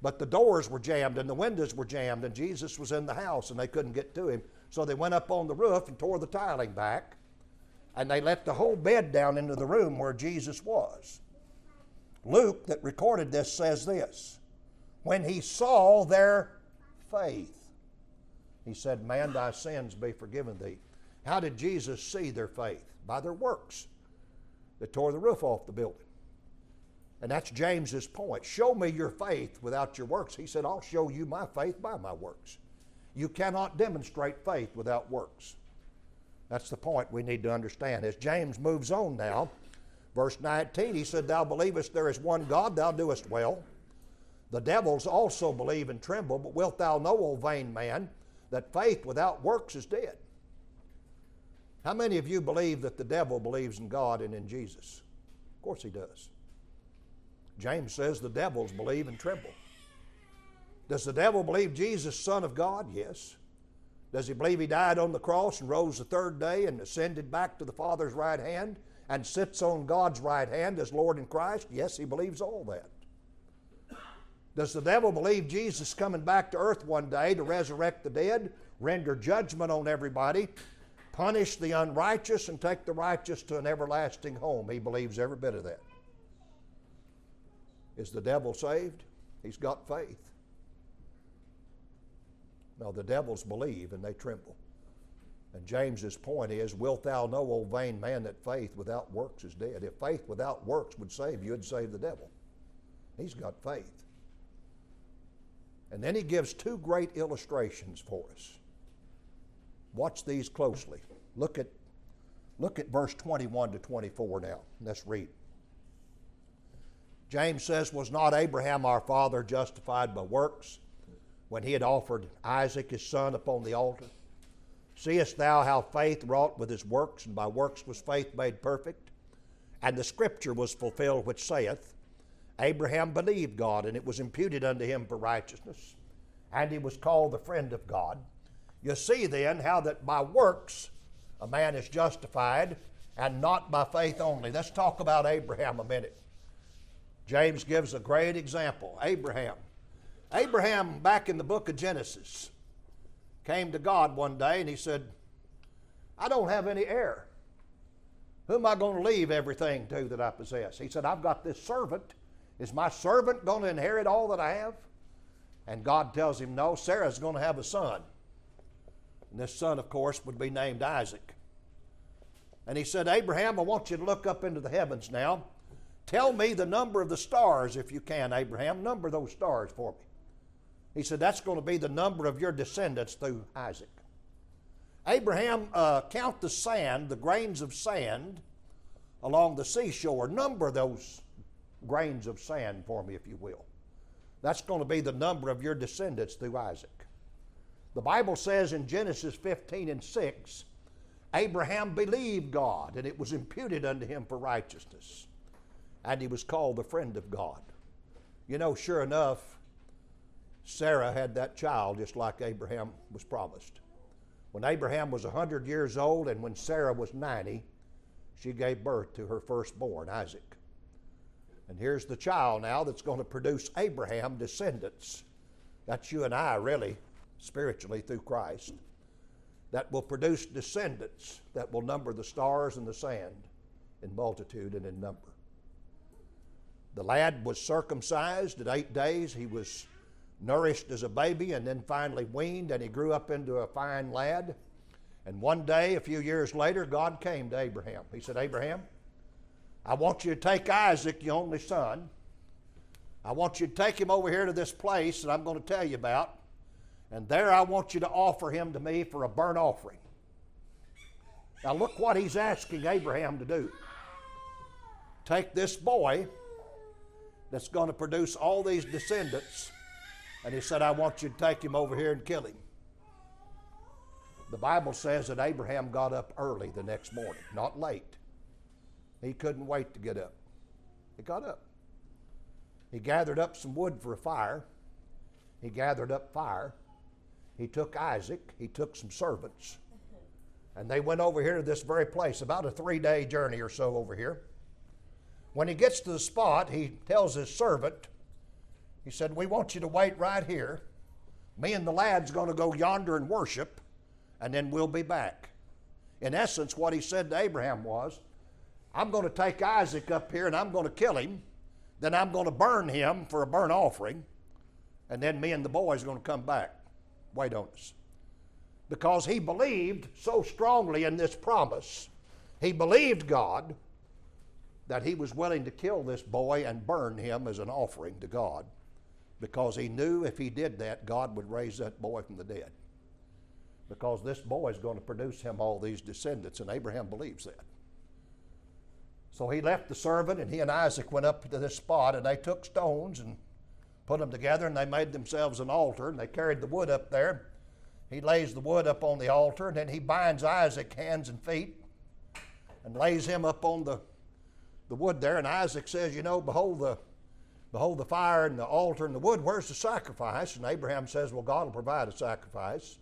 But the doors were jammed and the windows were jammed, and Jesus was in the house and they couldn't get to him. So they went up on the roof and tore the tiling back, and they let the whole bed down into the room where Jesus was. Luke, that recorded this, says this When he saw their faith, he said, Man, thy sins be forgiven thee. How did Jesus see their faith? By their works. They tore the roof off the building. And that's James's point. Show me your faith without your works. He said, I'll show you my faith by my works. You cannot demonstrate faith without works. That's the point we need to understand. As James moves on now, verse 19, he said, Thou believest there is one God, thou doest well. The devils also believe and tremble, but wilt thou know, O vain man, that faith without works is dead? How many of you believe that the devil believes in God and in Jesus? Of course he does. James says the devils believe and tremble. Does the devil believe Jesus, Son of God? Yes. Does he believe he died on the cross and rose the third day and ascended back to the Father's right hand and sits on God's right hand as Lord in Christ? Yes, he believes all that. Does the devil believe Jesus coming back to earth one day to resurrect the dead, render judgment on everybody, punish the unrighteous, and take the righteous to an everlasting home? He believes every bit of that. Is the devil saved? He's got faith. Now, the devils believe and they tremble. And James's point is, Wilt thou know, O vain man, that faith without works is dead? If faith without works would save you, it'd save the devil. He's got faith. And then he gives two great illustrations for us. Watch these closely. Look at, look at verse 21 to 24 now. Let's read. James says, Was not Abraham our father justified by works when he had offered Isaac his son upon the altar? Seest thou how faith wrought with his works, and by works was faith made perfect? And the scripture was fulfilled which saith, Abraham believed God, and it was imputed unto him for righteousness, and he was called the friend of God. You see then how that by works a man is justified, and not by faith only. Let's talk about Abraham a minute. James gives a great example Abraham. Abraham, back in the book of Genesis, came to God one day and he said, I don't have any heir. Who am I going to leave everything to that I possess? He said, I've got this servant. Is my servant going to inherit all that I have? And God tells him, No, Sarah's going to have a son. And this son, of course, would be named Isaac. And he said, Abraham, I want you to look up into the heavens now Tell me the number of the stars, if you can, Abraham. Number those stars for me. He said, That's going to be the number of your descendants through Isaac. Abraham, uh, count the sand, the grains of sand along the seashore. Number those grains of sand for me, if you will. That's going to be the number of your descendants through Isaac. The Bible says in Genesis 15 and 6 Abraham believed God, and it was imputed unto him for righteousness and he was called the friend of God. You know, sure enough, Sarah had that child just like Abraham was promised. When Abraham was 100 years old and when Sarah was 90, she gave birth to her firstborn, Isaac. And here's the child now that's going to produce Abraham descendants. That's you and I, really, spiritually, through Christ. that will produce descendants that will number the stars and the sand in multitude and in number. The lad was circumcised at eight days. He was nourished as a baby and then finally weaned, and he grew up into a fine lad. And one day, a few years later, God came to Abraham. He said, Abraham, I want you to take Isaac, your only son. I want you to take him over here to this place that I'm going to tell you about. And there I want you to offer him to me for a burnt offering. Now, look what he's asking Abraham to do. Take this boy that's going to produce all these descendants, and he said, I want you to take him over here and kill him. The Bible says that Abraham got up early the next morning, not late. He couldn't wait to get up. He got up. He gathered up some wood for a fire. He gathered up fire. He took Isaac. He took some servants. And they went over here to this very place, about a three day journey or so over here. When he gets to the spot, he tells his servant, he said, We want you to wait right here. Me and the lad's going to go yonder and worship, and then we'll be back. In essence, what he said to Abraham was, I'm going to take Isaac up here and I'm going to kill him. Then I'm going to burn him for a burnt offering. And then me and the boys are going to come back. Wait on us. Because he believed so strongly in this promise. He believed God that he was willing to kill this boy and burn him as an offering to God because he knew if he did that, God would raise that boy from the dead. Because this boy is going to produce him all these descendants, and Abraham believes that. So he left the servant, and he and Isaac went up to this spot, and they took stones and put them together, and they made themselves an altar, and they carried the wood up there. He lays the wood up on the altar, and then he binds Isaac hands and feet and lays him up on the the wood there, and Isaac says, You know, behold the behold the fire and the altar and the wood, where's the sacrifice? And Abraham says, Well, God will provide a sacrifice.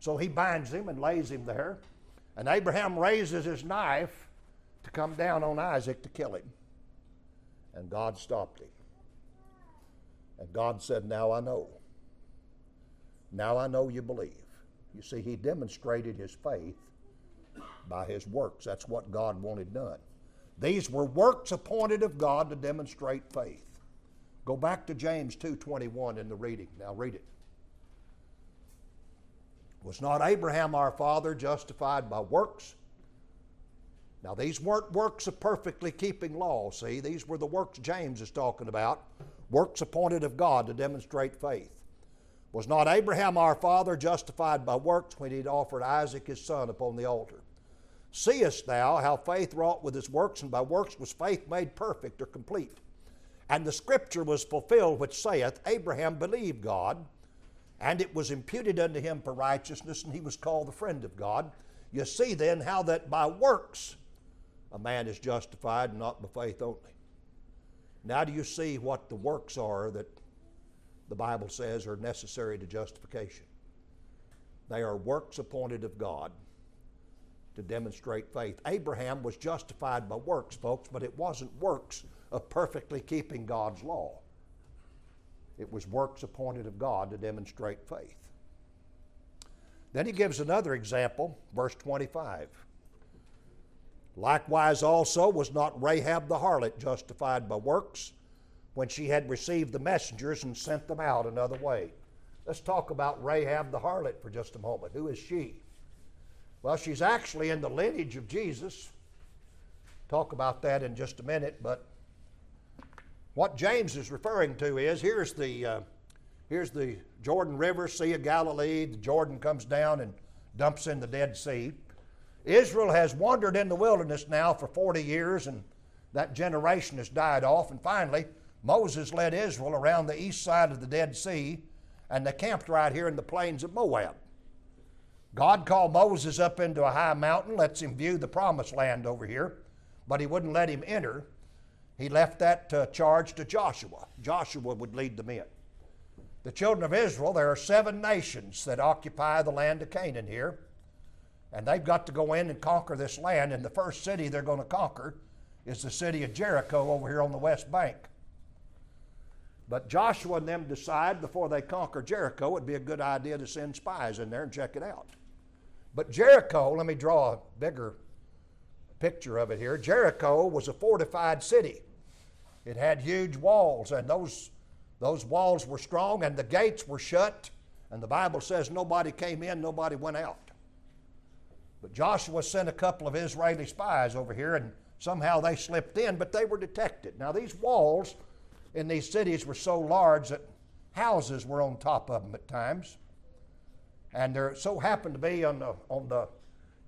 So he binds him and lays him there. And Abraham raises his knife to come down on Isaac to kill him. And God stopped him. And God said, Now I know. Now I know you believe. You see, he demonstrated his faith by his works. That's what God wanted done. These were works appointed of God to demonstrate faith. Go back to James 2:21 in the reading. Now read it. Was not Abraham our father justified by works? Now these weren't works of perfectly keeping law, see? These were the works James is talking about, works appointed of God to demonstrate faith. Was not Abraham our father justified by works when he offered Isaac his son upon the altar? Seest thou how faith wrought with his works, and by works was faith made perfect or complete? And the scripture was fulfilled which saith, Abraham believed God, and it was imputed unto him for righteousness, and he was called the friend of God. You see then how that by works a man is justified, not by faith only. Now, do you see what the works are that the Bible says are necessary to justification? They are works appointed of God to demonstrate faith. Abraham was justified by works, folks, but it wasn't works of perfectly keeping God's law. It was works appointed of God to demonstrate faith. Then he gives another example, verse 25. Likewise, also, was not Rahab the harlot justified by works when she had received the messengers and sent them out another way? Let's talk about Rahab the harlot for just a moment. Who is she? Well, she's actually in the lineage of Jesus. Talk about that in just a minute, but what James is referring to is here's the uh, here's the Jordan River, Sea of Galilee. The Jordan comes down and dumps in the Dead Sea. Israel has wandered in the wilderness now for 40 years, and that generation has died off. And finally, Moses led Israel around the east side of the Dead Sea, and they camped right here in the plains of Moab. God called Moses up into a high mountain, lets him view the promised land over here, but he wouldn't let him enter. He left that uh, charge to Joshua. Joshua would lead them in. The children of Israel, there are seven nations that occupy the land of Canaan here, and they've got to go in and conquer this land. And the first city they're going to conquer is the city of Jericho over here on the west bank. But Joshua and them decide before they conquer Jericho, it'd be a good idea to send spies in there and check it out. But Jericho, let me draw a bigger picture of it here. Jericho was a fortified city. It had huge walls, and those, those walls were strong, and the gates were shut. And the Bible says nobody came in, nobody went out. But Joshua sent a couple of Israeli spies over here, and somehow they slipped in, but they were detected. Now, these walls in these cities were so large that houses were on top of them at times. And there so happened to be on the, on the,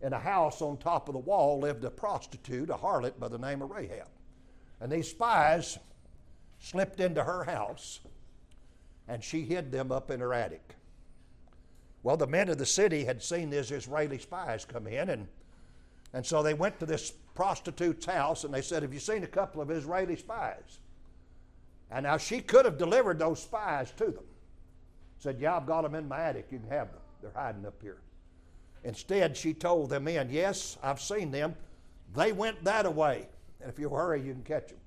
in a house on top of the wall lived a prostitute, a harlot by the name of Rahab. And these spies slipped into her house and she hid them up in her attic. Well, the men of the city had seen these Israeli spies come in, and, and so they went to this prostitute's house and they said, Have you seen a couple of Israeli spies? And now she could have delivered those spies to them. Said, Yeah, I've got them in my attic. You can have them. They're hiding up here. Instead, she told them in, Yes, I've seen them. They went that way. And if you hurry, you can catch them.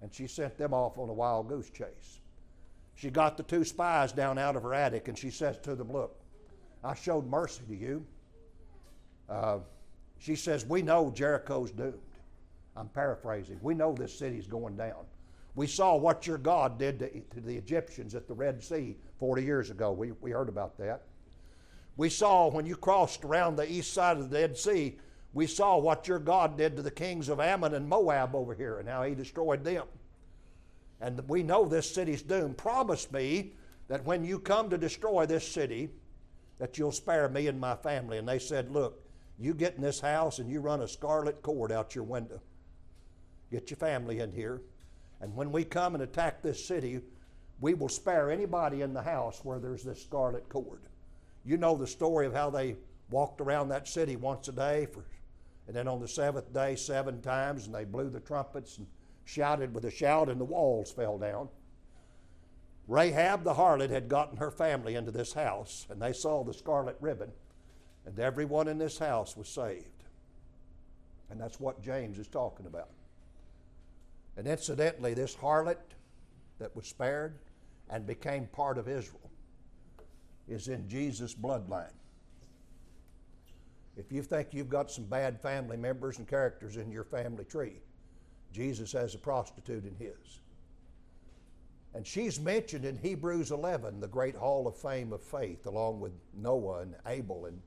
And she sent them off on a wild goose chase. She got the two spies down out of her attic and she says to them, Look, I showed mercy to you. Uh, she says, We know Jericho's doomed. I'm paraphrasing. We know this city's going down. We saw what your God did to, to, the Egyptians at the Red Sea 40 years ago. We, we heard about that. We saw when you crossed around the east side of the Dead Sea, we saw what your God did to the kings of Ammon and Moab over here and how he destroyed them and we know this city's doomed. Promise me that when you come to destroy this city, that you'll spare me and my family. And they said, Look, you get in this house and you run a scarlet cord out your window. Get your family in here. And when we come and attack this city, we will spare anybody in the house where there's this scarlet cord. You know the story of how they walked around that city once a day for and then on the seventh day seven times and they blew the trumpets and shouted with a shout, and the walls fell down. Rahab the harlot had gotten her family into this house, and they saw the scarlet ribbon, and everyone in this house was saved. And that's what James is talking about. And incidentally, this harlot that was spared and became part of Israel is in Jesus' bloodline. If you think you've got some bad family members and characters in your family tree, Jesus has a prostitute in his. And she's mentioned in Hebrews 11, the great hall of fame of faith, along with Noah and Abel and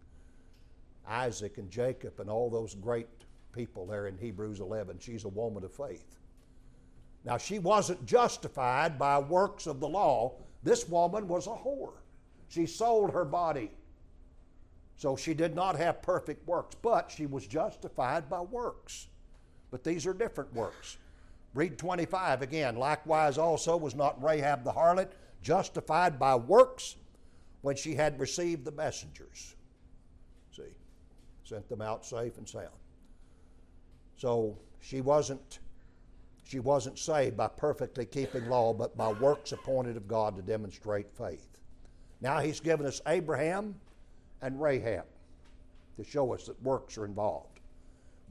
Isaac and Jacob and all those great people there in Hebrews 11. She's a woman of faith. Now, she wasn't justified by works of the law. This woman was a whore. She sold her body. So she did not have perfect works, but she was justified by works but these are different works. Read 25 again. Likewise, also was not Rahab the harlot justified by works when she had received the messengers. See, sent them out safe and sound. So she wasn't she wasn't saved by perfectly keeping law, but by works appointed of God to demonstrate faith. Now he's given us Abraham and Rahab to show us that works are involved.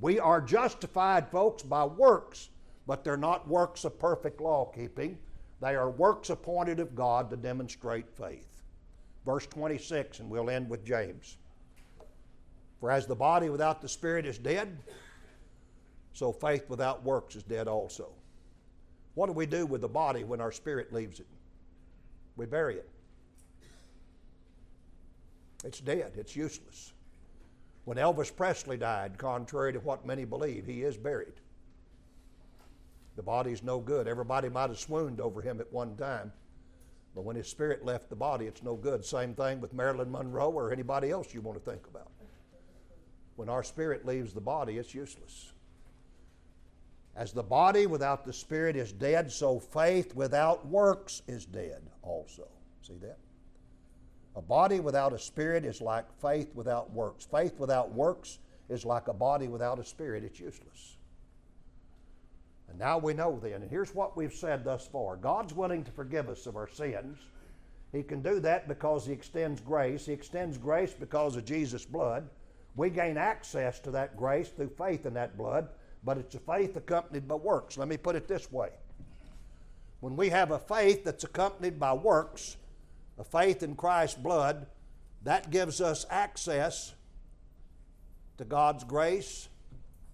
We are justified, folks, by works, but they're not works of perfect law keeping. They are works appointed of God to demonstrate faith. Verse 26, and we'll end with James. For as the body without the spirit is dead, so faith without works is dead also. What do we do with the body when our spirit leaves it? We bury it. It's dead, it's useless. When Elvis Presley died, contrary to what many believe, he is buried. The body's no good. Everybody might have swooned over him at one time, but when his spirit left the body, it's no good. Same thing with Marilyn Monroe or anybody else you want to think about. When our spirit leaves the body, it's useless. As the body without the spirit is dead, so faith without works is dead also. See that? A body without a spirit is like faith without works. Faith without works is like a body without a spirit. It's useless. And now we know then, and here's what we've said thus far God's willing to forgive us of our sins. He can do that because He extends grace. He extends grace because of Jesus' blood. We gain access to that grace through faith in that blood, but it's a faith accompanied by works. Let me put it this way when we have a faith that's accompanied by works, a faith in Christ's blood, that gives us access to God's grace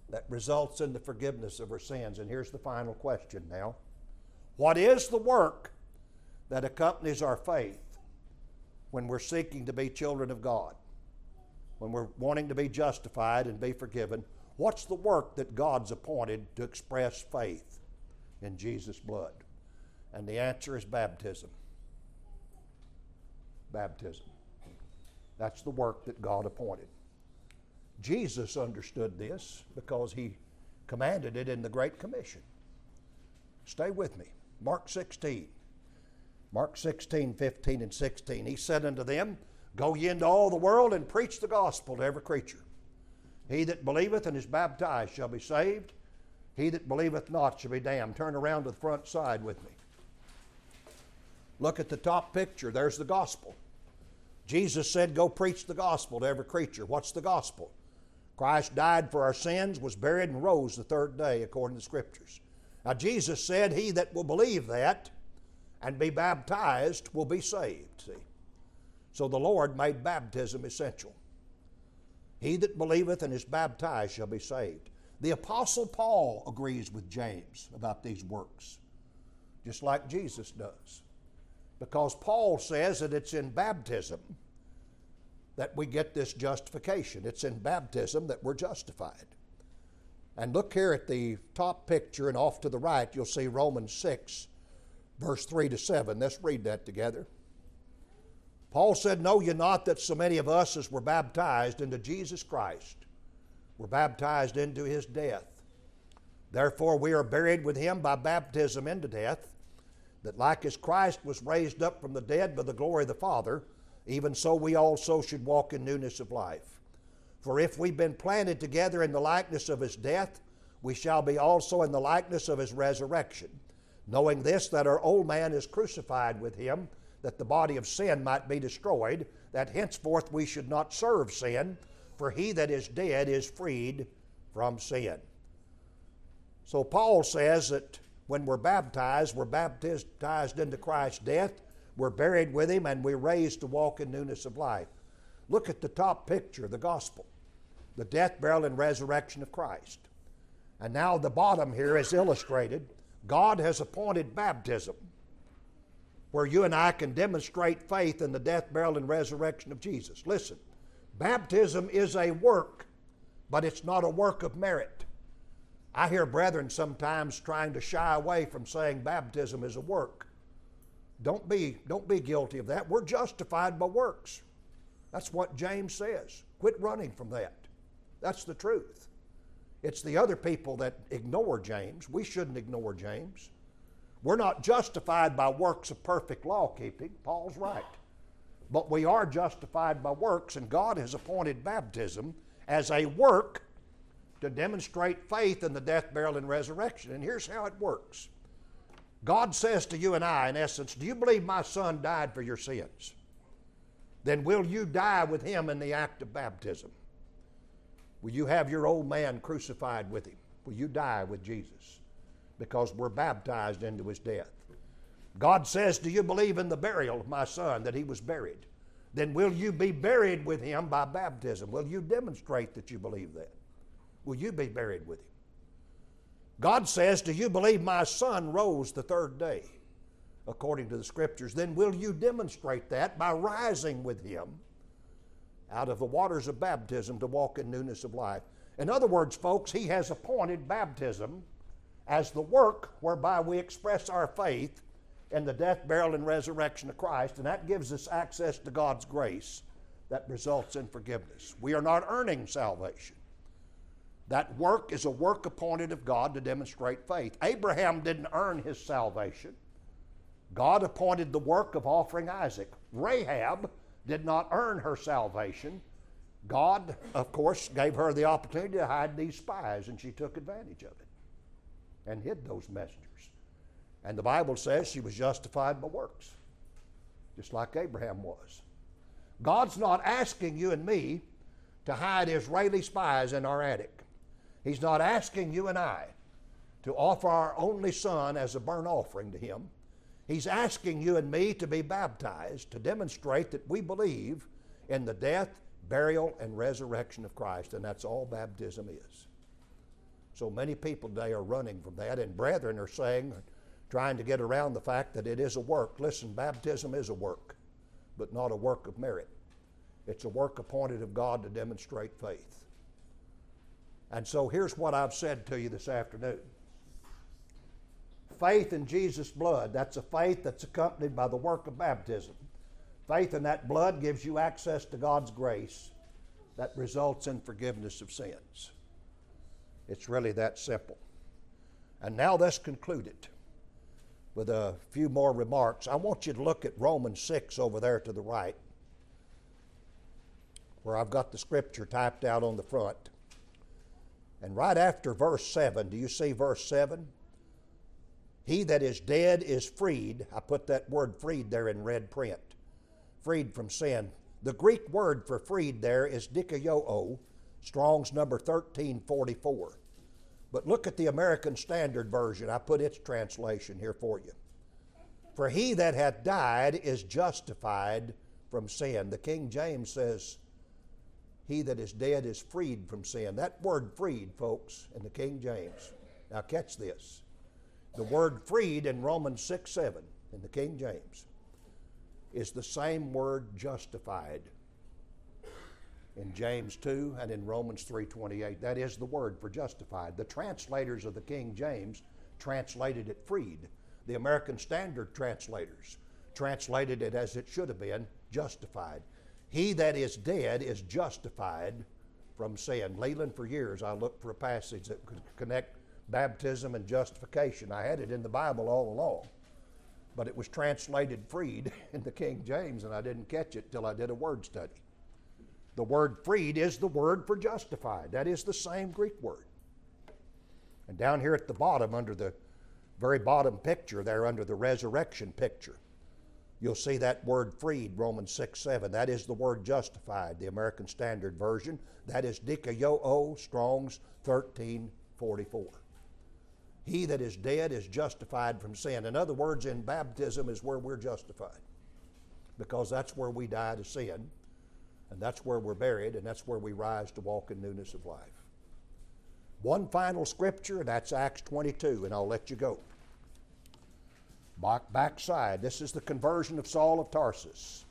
that results in the forgiveness of our sins. And here's the final question now What is the work that accompanies our faith when we're seeking to be children of God? When we're wanting to be justified and be forgiven? What's the work that God's appointed to express faith in Jesus' blood? And the answer is baptism. Baptism. That's the work that God appointed. Jesus understood this because he commanded it in the Great Commission. Stay with me. Mark 16. Mark 16, 15, and 16. He said unto them, Go ye into all the world and preach the gospel to every creature. He that believeth and is baptized shall be saved. He that believeth not shall be damned. Turn around to the front side with me. Look at the top picture. There's the gospel. Jesus said, Go preach the gospel to every creature. What's the gospel? Christ died for our sins, was buried, and rose the third day, according to the Scriptures. Now, Jesus said, He that will believe that and be baptized will be saved. See? So the Lord made baptism essential. He that believeth and is baptized shall be saved. The Apostle Paul agrees with James about these works, just like Jesus does. Because Paul says that it's in baptism that we get this justification. It's in baptism that we're justified. And look here at the top picture, and off to the right, you'll see Romans 6, verse 3 to 7. Let's read that together. Paul said, Know ye not that so many of us as were baptized into Jesus Christ were baptized into his death? Therefore, we are buried with him by baptism into death, that like as Christ was raised up from the dead by the glory of the Father, even so we also should walk in newness of life. For if we've been planted together in the likeness of his death, we shall be also in the likeness of his resurrection, knowing this, that our old man is crucified with him, that the body of sin might be destroyed, that henceforth we should not serve sin, for he that is dead is freed from sin. So Paul says that when we're baptized, we're baptized into Christ's death we're buried with him and we're raised to walk in newness of life. Look at the top picture, the gospel, the death, burial, and resurrection of Christ. And now the bottom here is illustrated. God has appointed baptism where you and I can demonstrate faith in the death, burial, and resurrection of Jesus. Listen, baptism is a work, but it's not a work of merit. I hear brethren sometimes trying to shy away from saying baptism is a work. Don't be, don't be guilty of that. We're justified by works. That's what James says. Quit running from that. That's the truth. It's the other people that ignore James. We shouldn't ignore James. We're not justified by works of perfect law keeping. Paul's right. But we are justified by works, and God has appointed baptism as a work to demonstrate faith in the death, burial, and resurrection. And here's how it works God says to you and I, in essence, Do you believe my son died for your sins? Then will you die with him in the act of baptism? Will you have your old man crucified with him? Will you die with Jesus? Because we're baptized into his death. God says, Do you believe in the burial of my son, that he was buried? Then will you be buried with him by baptism? Will you demonstrate that you believe that? Will you be buried with him? God says, Do you believe my son rose the third day? According to the scriptures, then will you demonstrate that by rising with him out of the waters of baptism to walk in newness of life? In other words, folks, he has appointed baptism as the work whereby we express our faith in the death, burial, and resurrection of Christ, and that gives us access to God's grace that results in forgiveness. We are not earning salvation. That work is a work appointed of God to demonstrate faith. Abraham didn't earn his salvation. God appointed the work of offering Isaac. Rahab did not earn her salvation. God, of course, gave her the opportunity to hide these spies, and she took advantage of it and hid those messengers. And the Bible says she was justified by works, just like Abraham was. God's not asking you and me to hide Israeli spies in our attic. He's not asking you and I to offer our only son as a burnt offering to Him. He's asking you and me to be baptized to demonstrate that we believe in the death, burial, and resurrection of Christ, and that's all baptism is. So many people today are running from that, and brethren are saying, trying to get around the fact that it is a work. Listen, baptism is a work, but not a work of merit. It's a work appointed of God to demonstrate faith. And so here's what I've said to you this afternoon faith in Jesus' blood, that's a faith that's accompanied by the work of baptism. Faith in that blood gives you access to God's grace that results in forgiveness of sins. It's really that simple. And now let's conclude it with a few more remarks. I want you to look at Romans 6 over there to the right, where I've got the scripture typed out on the front. And right after verse 7, do you see verse 7? He that is dead is freed. I put that word freed there in red print. Freed from sin. The Greek word for freed there is dikaiō, Strong's number 1344. But look at the American Standard Version. I put its translation here for you. For he that hath died is justified from sin. The King James says, He that is dead is freed from sin. That word freed, folks, in the King James. Now catch this. The word freed in Romans 6 7 in the King James is the same word justified in James 2 and in Romans 3:28. That is the word for justified. The translators of the King James translated it freed. The American Standard translators translated it as it should have been, justified. He that is dead is justified from sin. Leland, for years I looked for a passage that could connect baptism and justification. I had it in the Bible all along, but it was translated freed in the King James, and I didn't catch it till I did a word study. The word freed is the word for justified. That is the same Greek word. And down here at the bottom, under the very bottom picture, there under the resurrection picture, you'll see that word freed, Romans 6 7. That is the word justified, the American Standard Version. That is dikaiō, oh, Strong's 1344. He that is dead is justified from sin. In other words, in baptism is where we're justified because that's where we die to sin and that's where we're buried, and that's where we rise to walk in newness of life. One final scripture, and that's Acts 22, and I'll let you go. Back, backside, this is the conversion of Saul of Tarsus.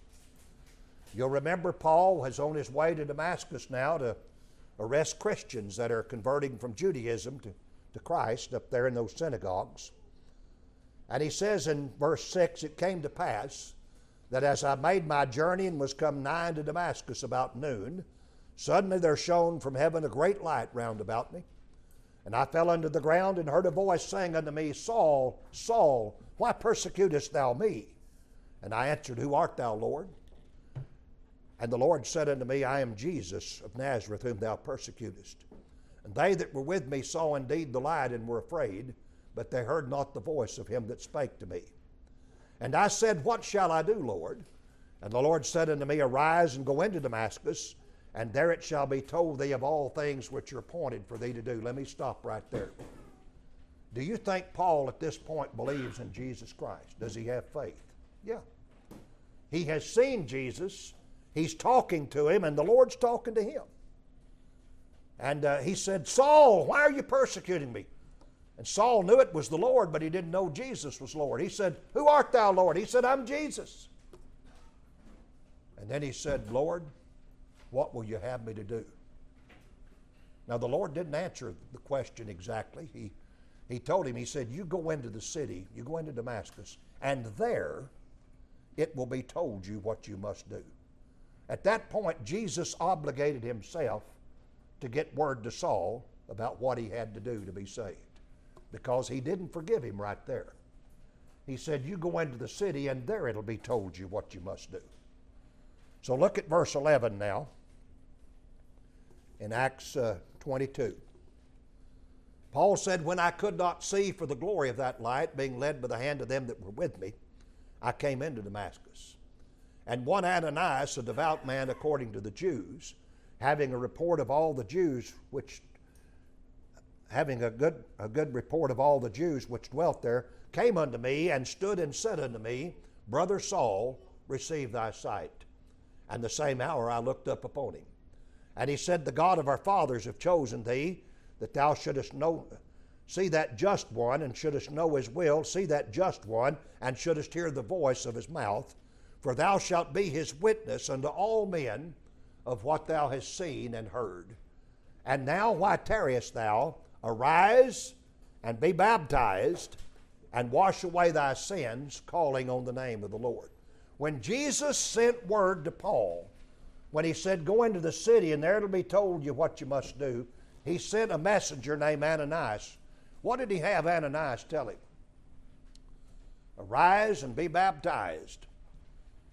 You'll remember Paul is on his way to Damascus now to arrest Christians that are converting from Judaism to, to Christ up there in those synagogues. And he says in verse 6 It came to pass that as I made my journey and was come nigh to Damascus about noon, suddenly there shone from heaven a great light round about me. And I fell unto the ground and heard a voice saying unto me, Saul, Saul, why persecutest thou me? And I answered, Who art thou, Lord? And the Lord said unto me, I am Jesus of Nazareth, whom thou persecutest. And they that were with me saw indeed the light and were afraid, but they heard not the voice of him that spake to me. And I said, What shall I do, Lord? And the Lord said unto me, Arise and go into Damascus, and there it shall be told thee of all things which are appointed for thee to do. Let me stop right there. Do you think Paul at this point believes in Jesus Christ? Does he have faith? Yeah. He has seen Jesus, he's talking to him, and the Lord's talking to him. And uh, he said, Saul, why are you persecuting me? And Saul knew it was the Lord, but he didn't know Jesus was Lord. He said, Who art thou, Lord? He said, I'm Jesus. And then he said, Lord, what will you have me to do? Now, the Lord didn't answer the question exactly. He, he told him, He said, You go into the city, you go into Damascus, and there it will be told you what you must do. At that point, Jesus obligated himself to get word to Saul about what he had to do to be saved because he didn't forgive him right there. He said, You go into the city, and there it'll be told you what you must do. So look at verse 11 now in Acts uh, 22. Paul said, When I could not see for the glory of that light, being led by the hand of them that were with me, I came into Damascus. And one Ananias, a devout man according to the Jews, having a report of all the Jews which having a good, a good report of all the Jews which dwelt there, came unto me and stood and said unto me, Brother Saul, receive thy sight. And the same hour I looked up upon him. And he said, The God of our fathers have chosen thee, that thou shouldest know, see that just one, and shouldest know his will, see that just one, and shouldest hear the voice of his mouth. For thou shalt be his witness unto all men of what thou hast seen and heard. And now, why tarriest thou? Arise and be baptized and wash away thy sins, calling on the name of the Lord. When Jesus sent word to Paul, when he said, Go into the city and there it'll be told you what you must do, he sent a messenger named Ananias. What did he have Ananias tell him? Arise and be baptized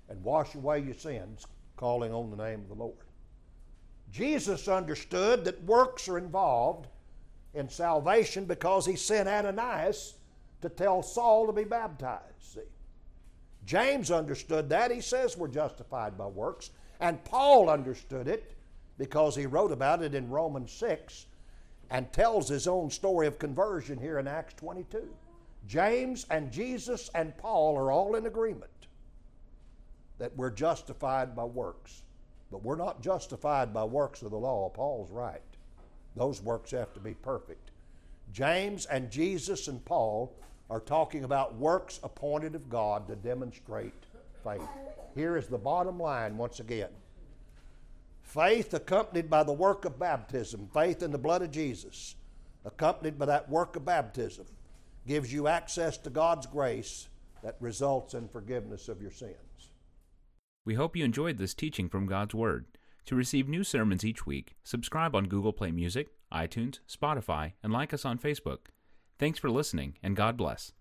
and wash away your sins, calling on the name of the Lord. Jesus understood that works are involved in salvation because he sent Ananias to tell Saul to be baptized. See? James understood that. He says we're justified by works. And Paul understood it because he wrote about it in Romans 6 and tells his own story of conversion here in Acts 22. James and Jesus and Paul are all in agreement that we're justified by works. But we're not justified by works of the law. Paul's right. Those works have to be perfect. James and Jesus and Paul are talking about works appointed of God to demonstrate faith. Here is the bottom line once again faith accompanied by the work of baptism, faith in the blood of Jesus, accompanied by that work of baptism, gives you access to God's grace that results in forgiveness of your sins. We hope you enjoyed this teaching from God's Word. To receive new sermons each week, subscribe on Google Play Music, iTunes, Spotify, and like us on Facebook. Thanks for listening, and God bless.